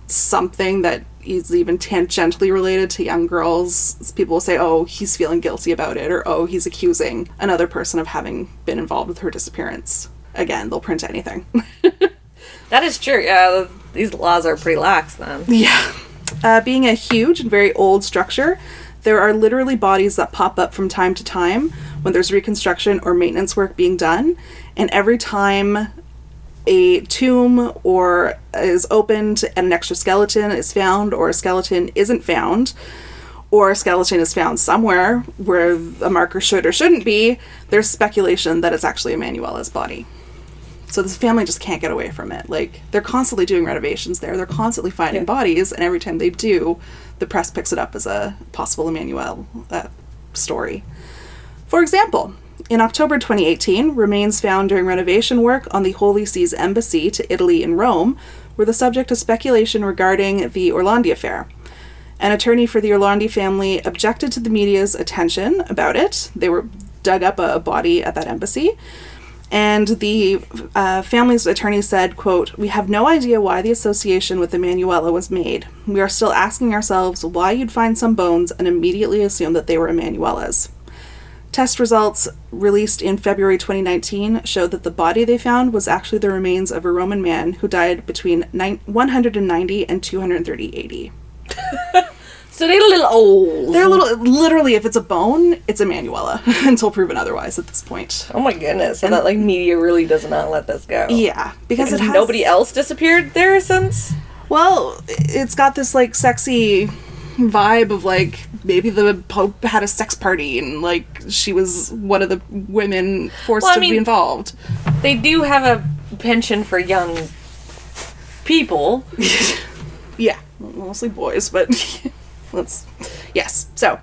something that is even tangentially related to young girls, people will say, oh, he's feeling guilty about it, or oh, he's accusing another person of having been involved with her disappearance. Again, they'll print anything. That is true. Yeah, these laws are pretty lax then. Yeah. Uh, being a huge and very old structure, there are literally bodies that pop up from time to time when there's reconstruction or maintenance work being done. And every time a tomb or is opened and an extra skeleton is found, or a skeleton isn't found, or a skeleton is found somewhere where a marker should or shouldn't be, there's speculation that it's actually Emanuela's body. So this family just can't get away from it. Like they're constantly doing renovations there. They're constantly finding Yeah. bodies, and every time they do, the press picks it up as a possible Emmanuel uh, story. For example, in October 2018, remains found during renovation work on the Holy See's embassy to Italy in Rome were the subject of speculation regarding the Orlandi affair. An attorney for the Orlandi family objected to the media's attention about it. They were dug up a body at that embassy. And the uh, family's attorney said, quote, We have no idea why the association with Emanuela was made. We are still asking ourselves why you'd find some bones and immediately assume that they were Emanuela's. Test results released in February 2019 showed that the body they found was actually the remains of a Roman man who died between nine- 190 and 230 AD. So they're a little old. They're a little, literally, if it's a bone, it's a Manuela until proven otherwise at this point. Oh my goodness! So that like media really does not let this go. Yeah, because Because it has, nobody else disappeared there since. Well, it's got this like sexy vibe of like maybe the Pope had a sex party and like she was one of the women forced Well, I to be involved. They do have a pension for young people. Yeah, mostly boys, but let's yes. So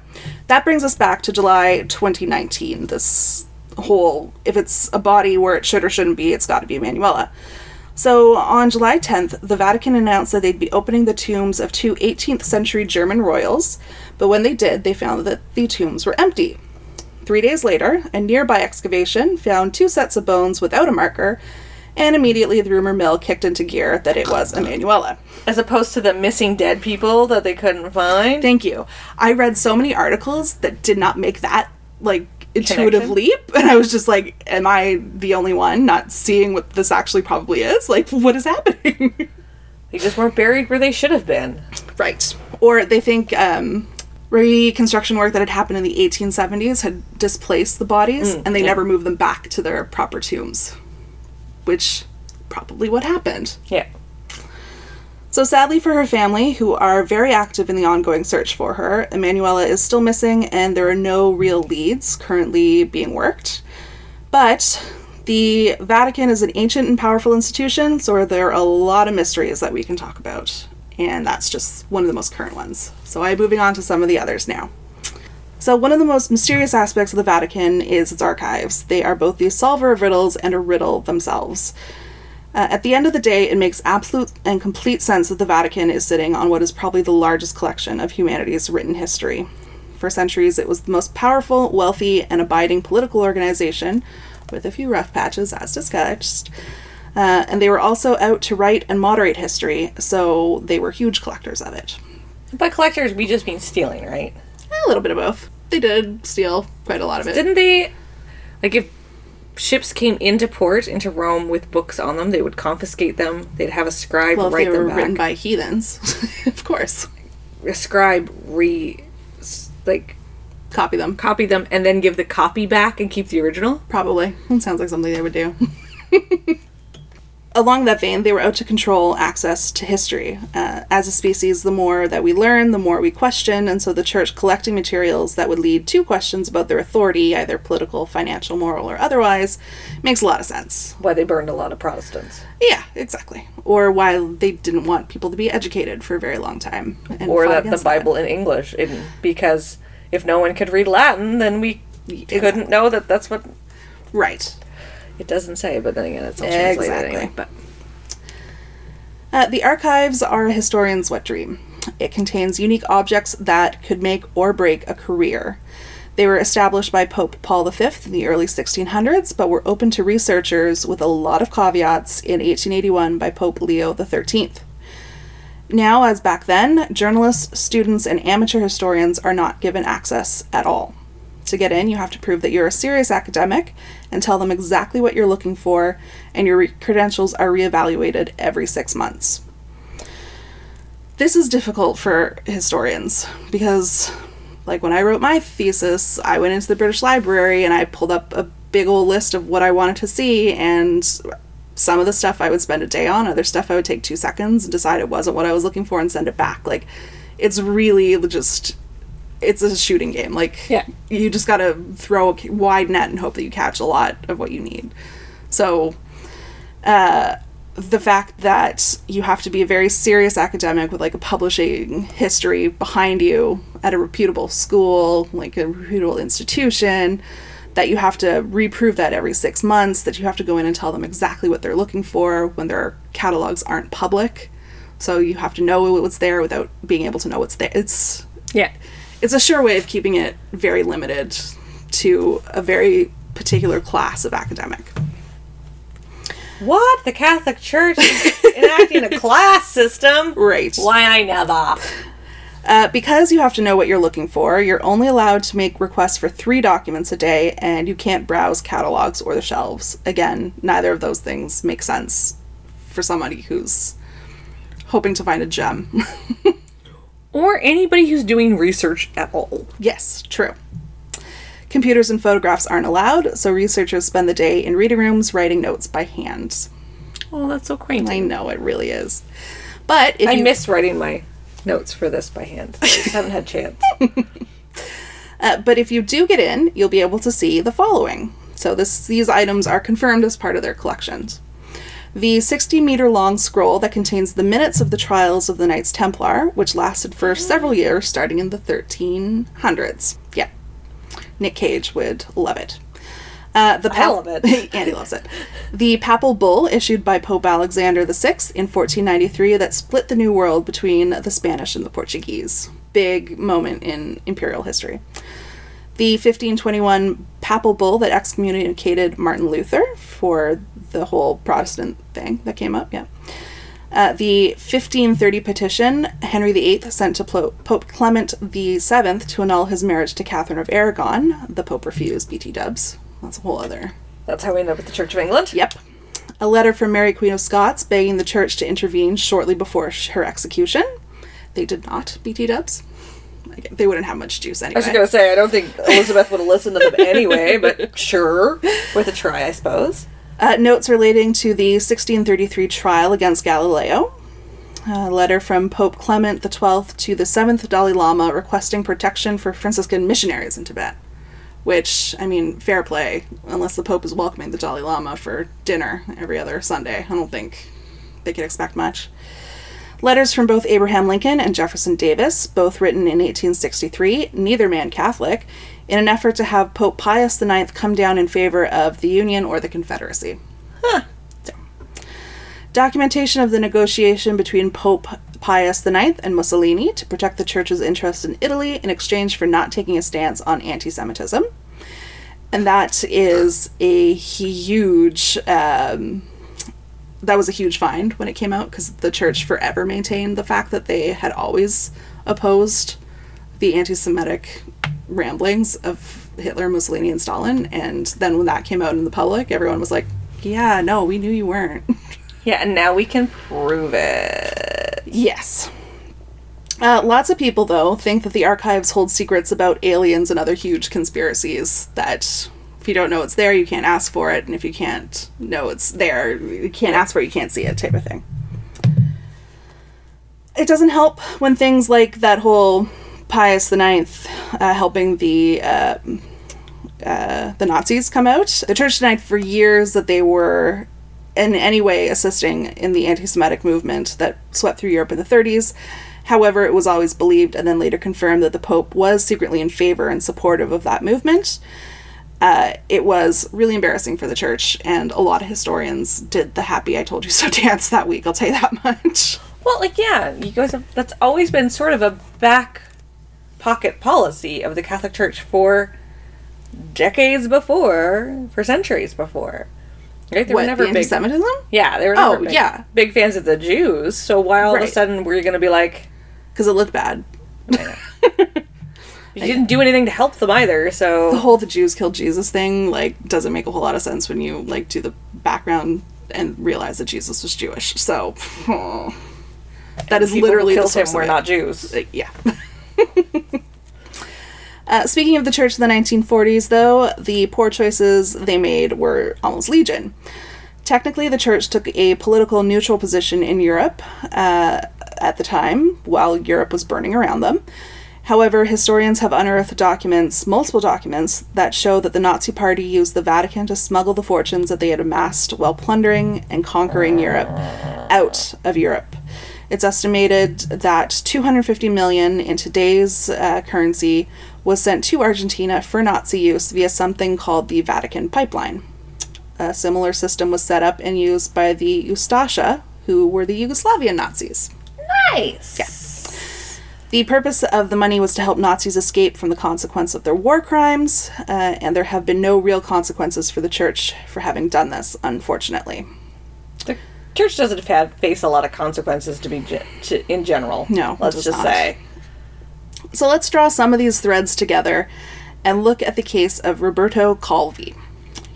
that brings us back to July 2019. This whole if it's a body where it should or shouldn't be, it's got to be Emanuela. So on July 10th, the Vatican announced that they'd be opening the tombs of two 18th century German royals, but when they did, they found that the tombs were empty. Three days later, a nearby excavation found two sets of bones without a marker, and immediately the rumor mill kicked into gear that it was Emanuela. As opposed to the missing dead people that they couldn't find. Thank you. I read so many articles that did not make that like intuitive Connection? leap, and I was just like, "Am I the only one not seeing what this actually probably is? Like, what is happening?" They just weren't buried where they should have been. right. Or they think um, reconstruction work that had happened in the 1870s had displaced the bodies, and they yeah. never moved them back to their proper tombs, which probably what happened. Yeah. So sadly for her family, who are very active in the ongoing search for her, Emanuela is still missing and there are no real leads currently being worked. But the Vatican is an ancient and powerful institution, so there are a lot of mysteries that we can talk about. And that's just one of the most current ones. So I'm moving on to some of the others now. So, one of the most mysterious aspects of the Vatican is its archives. They are both the solver of riddles and a riddle themselves. Uh, at the end of the day, it makes absolute and complete sense that the Vatican is sitting on what is probably the largest collection of humanity's written history. For centuries, it was the most powerful, wealthy, and abiding political organization, with a few rough patches, as discussed. Uh, and they were also out to write and moderate history, so they were huge collectors of it. By collectors, we just mean stealing, right? A little bit of both. They did steal quite a lot of it. Didn't they? Like, if ships came into port, into Rome with books on them, they would confiscate them. They'd have a scribe well, write they were them back. written by heathens, of course. a scribe re. like, Copy them. copy them and then give the copy back and keep the original. Probably. It sounds like something they would do. Along that vein, they were out to control access to history. Uh, as a species, the more that we learn, the more we question, and so the church collecting materials that would lead to questions about their authority, either political, financial, moral, or otherwise, makes a lot of sense. Why they burned a lot of Protestants. Yeah, exactly. Or why they didn't want people to be educated for a very long time. and or that the Bible in English, in, because if no one could read Latin, then we couldn't know that that's what Right. It doesn't say. But then again, it's all translated Exactly. anyway. But Uh, the archives are a historian's wet dream. It contains unique objects that could make or break a career. They were established by Pope Paul V in the early 1600s, but were open to researchers with a lot of caveats in 1881 by Pope Leo XIII. Now, as back then, journalists, students, and amateur historians are not given access at all. To get in, you have to prove that you're a serious academic and tell them exactly what you're looking for, and your re- credentials are reevaluated every six months. This is difficult for historians because, like, when I wrote my thesis, I went into the British Library and I pulled up a big old list of what I wanted to see, and some of the stuff I would spend a day on, other stuff I would take two seconds and decide it wasn't what I was looking for and send it back. Like, it's really just it's a shooting game. Like, Yeah. you just gotta throw a wide net and hope that you catch a lot of what you need. So, uh, the fact that you have to be a very serious academic with like a publishing history behind you at a reputable school, like a reputable institution, that you have to reprove that every six months, that you have to go in and tell them exactly what they're looking for when their catalogs aren't public. So you have to know what's there without being able to know what's there. It's yeah, it's a sure way of keeping it very limited to a very particular class of academic. what the Catholic Church is enacting a class system? Right. Why I never? Uh, because you have to know what you're looking for, you're only allowed to make requests for three documents a day, and you can't browse catalogs or the shelves. Again, neither of those things make sense for somebody who's hoping to find a gem. Or anybody who's doing research at all. yes, true. Computers and photographs aren't allowed, so researchers spend the day in reading rooms writing notes by hand. Oh, that's so quaint. I know it really is. But if I you miss writing my notes for this by hand. I haven't had chance. Uh, but if you do get in, you'll be able to see the following. So this these items are confirmed as part of their collections. The 60 meter long scroll that contains the minutes of the trials of the Knights Templar, which lasted for several years, starting in the 1300s. Yeah. Nick Cage would love it. Uh, the I love it. Andy loves it. The papal bull issued by Pope Alexander VI in 1493 that split the New World between the Spanish and the Portuguese. Big moment in imperial history. The 1521 papal bull that excommunicated Martin Luther for the whole Protestant thing that came up, yeah. Uh, the 1530 petition Henry VIII sent to Plo- Pope Clement VII to annul his marriage to Catherine of Aragon. The Pope refused, BT dubs. That's a whole other That's how we end up with the Church of England. Yep. A letter from Mary Queen of Scots begging the church to intervene shortly before her execution. They did not, BT dubs. They wouldn't have much juice anyway. I was gonna say I don't think Elizabeth would have listened to them anyway, but sure, worth a try, I suppose. Uh, notes relating to the 1633 trial against Galileo. A letter from Pope Clement XII to the 7th Dalai Lama requesting protection for Franciscan missionaries in Tibet. Which, I mean, fair play, unless the Pope is welcoming the Dalai Lama for dinner every other Sunday. I don't think they could expect much. Letters from both Abraham Lincoln and Jefferson Davis, both written in 1863, neither man Catholic, in an effort to have Pope Pius IX come down in favor of the Union or the Confederacy. So, documentation of the negotiation between Pope Pius IX and Mussolini to protect the church's interest in Italy in exchange for not taking a stance on anti Semitism. And that is a huge. Um, that was a huge find when it came out because the church forever maintained the fact that they had always opposed the anti-Semitic ramblings of Hitler, Mussolini, and Stalin. And then when that came out in the public, everyone was like, "Yeah, no, we knew you weren't." Yeah, and now we can prove it. yes. Uh, lots of people, though, think that the archives hold secrets about aliens and other huge conspiracies that if you don't know it's there, you can't ask for it, and if you can't know it's there, you can't ask for it, you can't see it, type of thing. It doesn't help when things like that whole Pius IX uh, helping the uh, uh, the Nazis come out. The church denied for years that they were in any way assisting in the anti-Semitic movement that swept through Europe in the 30s. However, it was always believed and then later confirmed that the Pope was secretly in favor and supportive of that movement. Uh, it was really embarrassing for the church, and a lot of historians did the happy I told you so dance that week, I'll tell you that much. Well, like yeah, you guys have that's always been sort of a back pocket policy of the Catholic Church for decades before, for centuries before. Right? They what, were never the big. anti-Semitism? Yeah, they were never Oh, big, yeah. big fans of the Jews. So why all of a sudden were you going to be like, Because it looked bad. You didn't do anything to help them either? So the whole the Jews killed Jesus thing like doesn't make a whole lot of sense when you like do the background and realize that Jesus was Jewish. So that is literally the killed him source were not Jews. Uh, yeah. Uh, speaking of the church of the 1940s, though, the poor choices they made were almost legion. Technically, the church took a political neutral position in Europe uh, at the time, while Europe was burning around them. However, historians have unearthed documents, multiple documents, that show that the Nazi Party used the Vatican to smuggle the fortunes that they had amassed while plundering and conquering Europe out of Europe. It's estimated that 250 million in today's uh, currency was sent to Argentina for Nazi use via something called the Vatican Pipeline. A similar system was set up and used by the Ustasha, who were the Yugoslavian Nazis. Nice. The purpose of the money was to help Nazis escape from the consequence of their war crimes, uh, and there have been no real consequences for the church for having done this, unfortunately. The church doesn't have face a lot of consequences to be ge- to, in general. No, let's just not. say. So let's draw some of these threads together and look at the case of Roberto Calvi.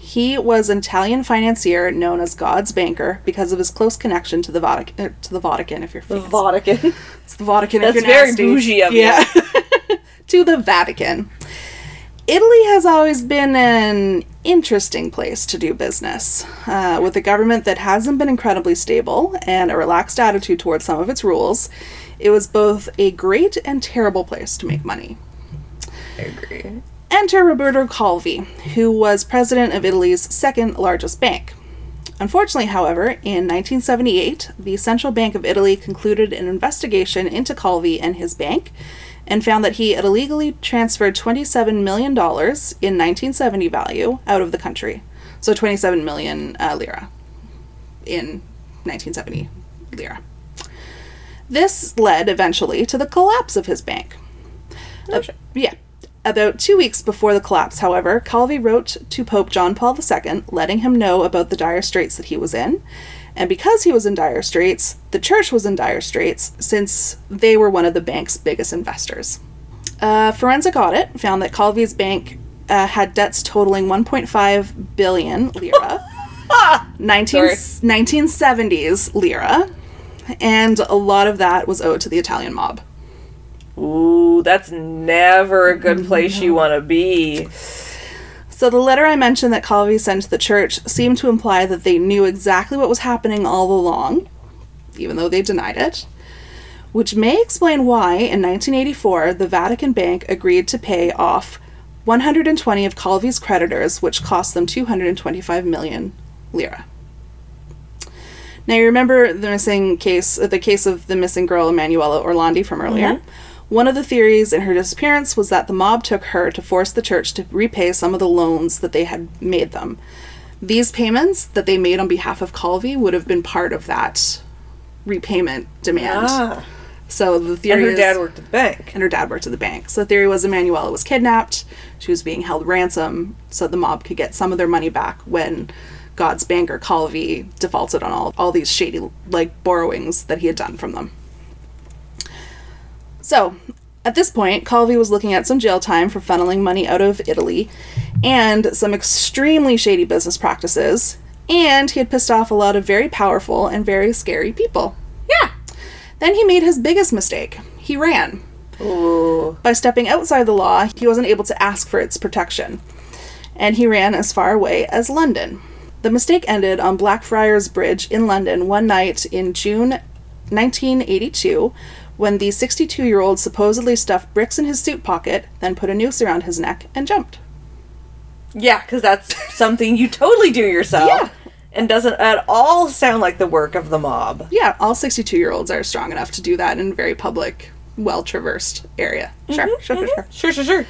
He was an Italian financier known as God's banker because of his close connection to the Vatican. Uh, to the Vatican, if you're fancy. Vatican. It's the Vatican. if That's you're very nasty. bougie of you. yeah. to the Vatican. Italy has always been an interesting place to do business, uh, with a government that hasn't been incredibly stable and a relaxed attitude towards some of its rules. It was both a great and terrible place to make money. I agree. Enter Roberto Calvi, who was president of Italy's second largest bank. Unfortunately, however, in 1978, the Central Bank of Italy concluded an investigation into Calvi and his bank and found that he had illegally transferred $27 million in 1970 value out of the country. So 27 million uh, lira in 1970 lira. This led eventually to the collapse of his bank. Oh, Uh, yeah. About two weeks before the collapse, however, Calvi wrote to Pope John Paul II, letting him know about the dire straits that he was in. And because he was in dire straits, the church was in dire straits since they were one of the bank's biggest investors. A forensic audit found that Calvi's bank uh, had debts totaling 1.5 billion lira, 19, 1970s lira, and a lot of that was owed to the Italian mob. Ooh, that's never a good place you want to be. So the letter I mentioned that Calvi sent to the church seemed to imply that they knew exactly what was happening all along, even though they denied it. Which may explain why, in 1984, the Vatican Bank agreed to pay off 120 of Calvi's creditors, which cost them 225 million lira. Now you remember the missing case, the case of the missing girl Emanuela Orlandi from earlier. Mm-hmm. One of the theories in her disappearance was that the mob took her to force the church to repay some of the loans that they had made them. These payments that they made on behalf of Calvi would have been part of that repayment demand. Ah. So the theory And her is, dad worked at the bank. and her dad worked at the bank. So the theory was Emanuela was kidnapped. She was being held ransom so the mob could get some of their money back when God's banker Calvi defaulted on all, all these shady like borrowings that he had done from them. So at this point, Calvi was looking at some jail time for funneling money out of Italy and some extremely shady business practices, and he had pissed off a lot of very powerful and very scary people. Yeah. Then he made his biggest mistake. He ran. Ooh. By stepping outside the law, he wasn't able to ask for its protection, and he ran as far away as London. The mistake ended on Blackfriars Bridge in London one night in June 1982 when the 62 year old supposedly stuffed bricks in his suit pocket, then put a noose around his neck and jumped. Yeah, because that's something you totally do yourself. Yeah. And doesn't at all sound like the work of the mob. Yeah, all 62 year olds are strong enough to do that in a very public, well traversed area. Sure, mm-hmm, sure, sure, mm-hmm. sure. Sure, sure, sure.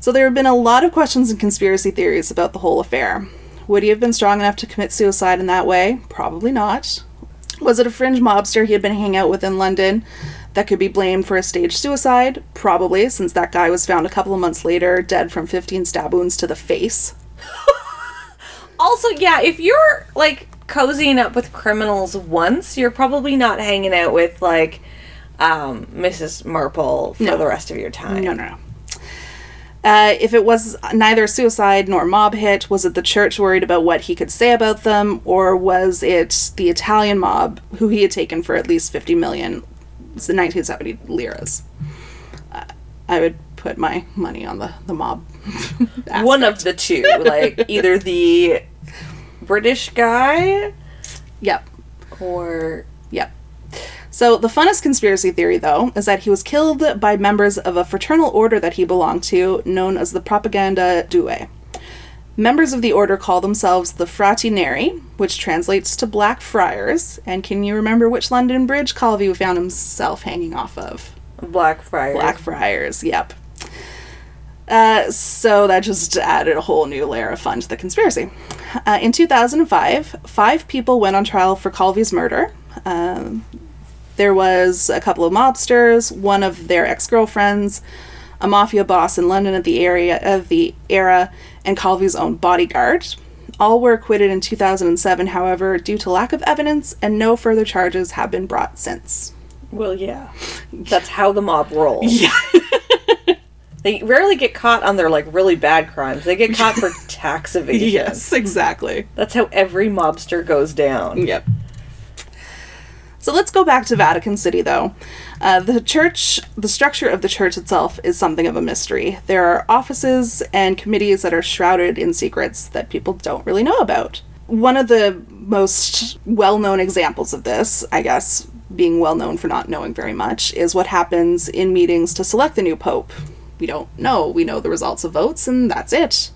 So there have been a lot of questions and conspiracy theories about the whole affair. Would he have been strong enough to commit suicide in that way? Probably not. Was it a fringe mobster he had been hanging out with in London that could be blamed for a staged suicide? Probably, since that guy was found a couple of months later dead from 15 stab wounds to the face. Also, yeah, if you're like cozying up with criminals once, you're probably not hanging out with like um, Mrs. Marple for No. the rest of your time. No, no, no. Uh, if it was neither suicide nor mob hit, was it the church worried about what he could say about them, or was it the Italian mob who he had taken for at least 50 million, it's the 1970 liras? Uh, I would put my money on the, the mob. One of the two, like either the British guy Yep. or Yep. So, the funnest conspiracy theory, though, is that he was killed by members of a fraternal order that he belonged to, known as the Propaganda Due. Members of the order call themselves the Frati Neri, which translates to Black Friars. And can you remember which London bridge Calvi found himself hanging off of? Blackfriars. Black Friars, yep. Uh, so that just added a whole new layer of fun to the conspiracy. Uh, in 2005, five people went on trial for Calvi's murder. Um, there was a couple of mobsters, one of their ex-girlfriends, a mafia boss in London at the area of the era, and Calvi's own bodyguard. All were acquitted in 2007, however, due to lack of evidence, and no further charges have been brought since. Well, yeah. That's how the mob rolls. Yeah. They rarely get caught on their like really bad crimes. They get caught for tax evasion. yes, exactly. That's how every mobster goes down. Yep. So let's go back to Vatican City, though. Uh, the church, the structure of the church itself is something of a mystery. There are offices and committees that are shrouded in secrets that people don't really know about. One of the most well known examples of this, I guess, being well known for not knowing very much, is what happens in meetings to select the new pope. We don't know. We know the results of votes, and that's it.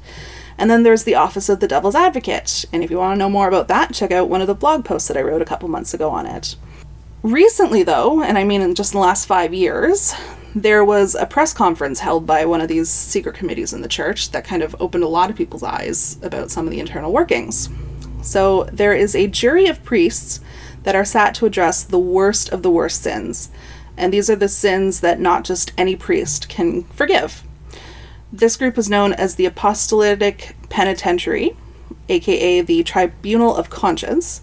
And then there's the Office of the Devil's Advocate. And if you want to know more about that, check out one of the blog posts that I wrote a couple months ago on it. Recently, though, and I mean in just the last five years, there was a press conference held by one of these secret committees in the church that kind of opened a lot of people's eyes about some of the internal workings. So, there is a jury of priests that are sat to address the worst of the worst sins. And these are the sins that not just any priest can forgive. This group is known as the Apostolic Penitentiary, aka the Tribunal of Conscience,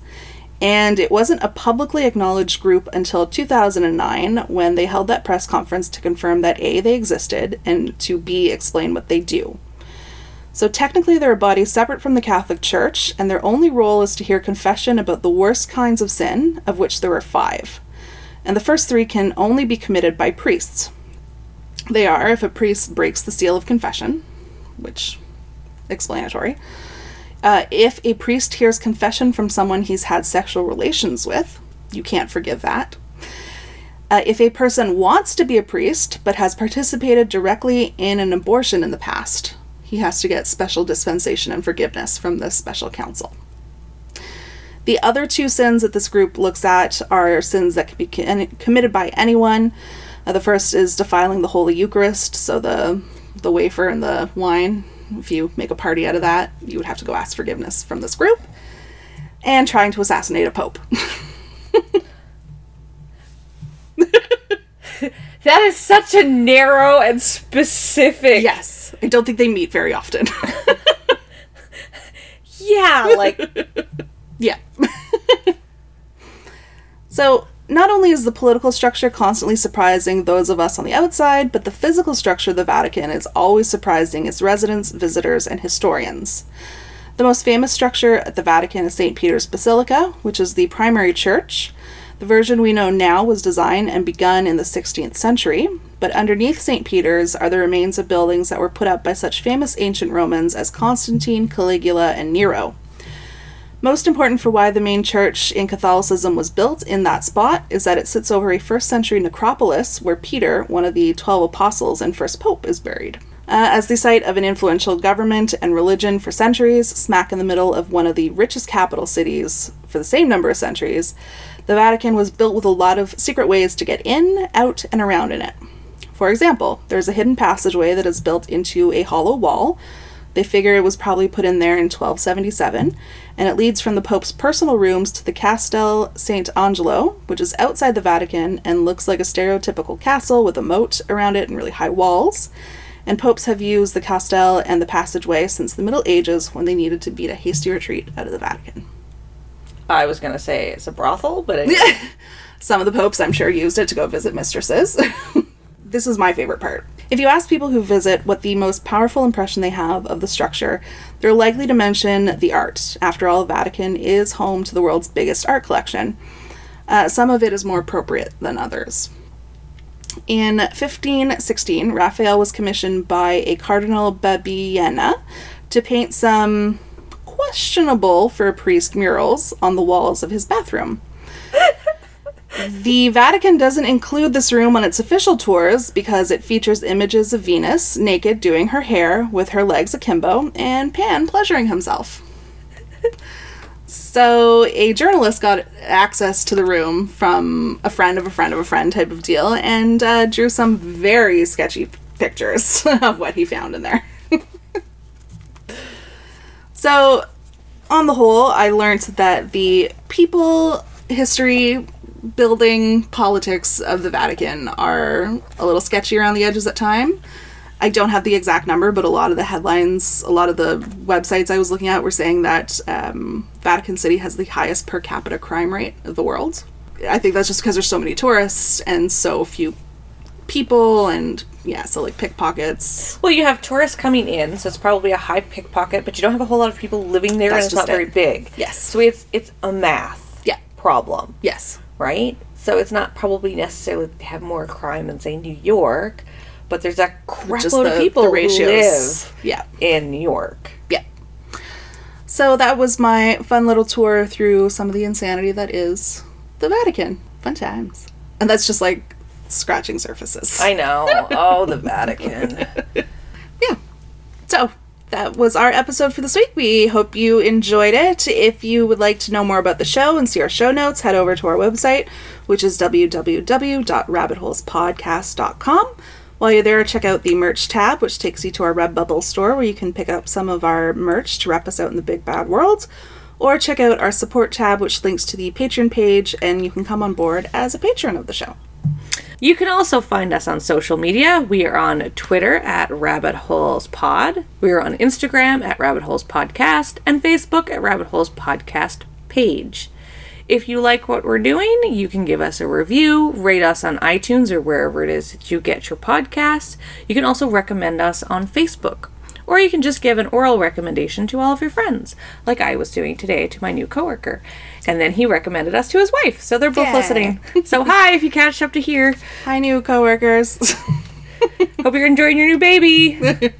and it wasn't a publicly acknowledged group until 2009 when they held that press conference to confirm that A, they existed, and to B, explain what they do. So technically, they're a body separate from the Catholic Church, and their only role is to hear confession about the worst kinds of sin, of which there are five and the first three can only be committed by priests. They are if a priest breaks the seal of confession, which explanatory. Uh, if a priest hears confession from someone he's had sexual relations with, you can't forgive that. Uh, if a person wants to be a priest but has participated directly in an abortion in the past, he has to get special dispensation and forgiveness from the special council. The other two sins that this group looks at are sins that can be committed by anyone. Uh, the first is defiling the Holy Eucharist, so the the wafer and the wine. If you make a party out of that, you would have to go ask forgiveness from this group. And trying to assassinate a pope. that is such a narrow and specific. Yes, I don't think they meet very often. yeah, like yeah. so, not only is the political structure constantly surprising those of us on the outside, but the physical structure of the Vatican is always surprising its residents, visitors, and historians. The most famous structure at the Vatican is St. Peter's Basilica, which is the primary church. The version we know now was designed and begun in the 16th century, but underneath St. Peter's are the remains of buildings that were put up by such famous ancient Romans as Constantine, Caligula, and Nero. Most important for why the main church in Catholicism was built in that spot is that it sits over a first century necropolis where Peter, one of the 12 apostles and first pope, is buried. Uh, as the site of an influential government and religion for centuries, smack in the middle of one of the richest capital cities for the same number of centuries, the Vatican was built with a lot of secret ways to get in, out, and around in it. For example, there's a hidden passageway that is built into a hollow wall they figure it was probably put in there in 1277, and it leads from the Pope's personal rooms to the Castel Sant'Angelo, which is outside the Vatican and looks like a stereotypical castle with a moat around it and really high walls. And popes have used the Castel and the passageway since the Middle Ages when they needed to beat a hasty retreat out of the Vatican. I was going to say it's a brothel, but anyway. some of the popes, I'm sure, used it to go visit mistresses. this is my favorite part. If you ask people who visit what the most powerful impression they have of the structure, they're likely to mention the art. After all, Vatican is home to the world's biggest art collection. Uh, some of it is more appropriate than others. In 1516, Raphael was commissioned by a Cardinal Bibbiena to paint some questionable for a priest murals on the walls of his bathroom. The Vatican doesn't include this room on its official tours because it features images of Venus naked doing her hair with her legs akimbo and Pan pleasuring himself. so a journalist got access to the room from a friend of a friend of a friend type of deal and uh, drew some very sketchy pictures of what he found in there. so, on the whole, I learned that the people history building politics of the Vatican are a little sketchy around the edges at time. I don't have the exact number, but a lot of the headlines, a lot of the websites I was looking at were saying that um, Vatican City has the highest per capita crime rate of the world. I think that's just because there's so many tourists and so few people, and yeah, so like pickpockets. Well, you have tourists coming in, so it's probably a high pickpocket, but you don't have a whole lot of people living there, That's and it's not just very big. Yes. So it's it's a math Yeah. problem, Yes. Right? So it's not probably necessarily have more crime than say New York, but there's a crap load the, of people who live Yeah. in New York. Yeah. So that was my fun little tour through some of the insanity that is the Vatican. Fun times. And that's just like scratching surfaces. I know. oh, the Vatican. yeah. So that was our episode for this week. We hope you enjoyed it. If you would like to know more about the show and see our show notes, head over to our website, which is www.rabbitholespodcast.com. While you're there, check out the merch tab, which takes you to our Redbubble store where you can pick up some of our merch to wrap us out in the big bad world. Or check out our support tab, which links to the Patreon page, and you can come on board as a patron of the show. You can also find us on social media. We are on Twitter at Rabbit Holes Pod. We are on Instagram at Rabbit Holes Podcast and Facebook at Rabbit Holes Podcast page. If you like what we're doing, you can give us a review, rate us on iTunes or wherever it is that you get your podcasts. You can also recommend us on Facebook. Or you can just give an oral recommendation to all of your friends, like I was doing today to my new coworker. And then he recommended us to his wife, so they're both listening. So hi if you catch up to here. Hi, new coworkers. Hope you're enjoying your new baby.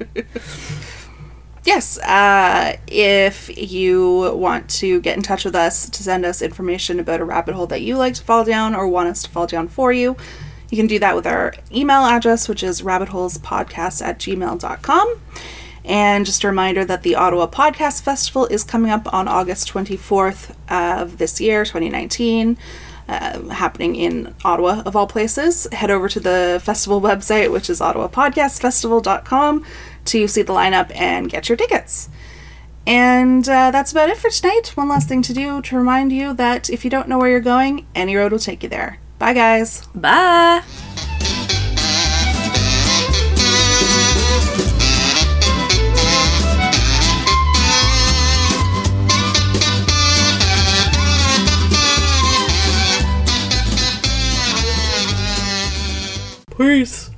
yes, uh, if you want to get in touch with us to send us information about a rabbit hole that you like to fall down or want us to fall down for you, you can do that with our email address, which is rabbitholespodcast at gmail.com. And just a reminder that the Ottawa Podcast Festival is coming up on August 24th of this year, 2019, uh, happening in Ottawa, of all places. Head over to the festival website, which is ottawapodcastfestival.com, to see the lineup and get your tickets. And uh, that's about it for tonight. One last thing to do to remind you that if you don't know where you're going, any road will take you there. Bye, guys. Bye. Peace.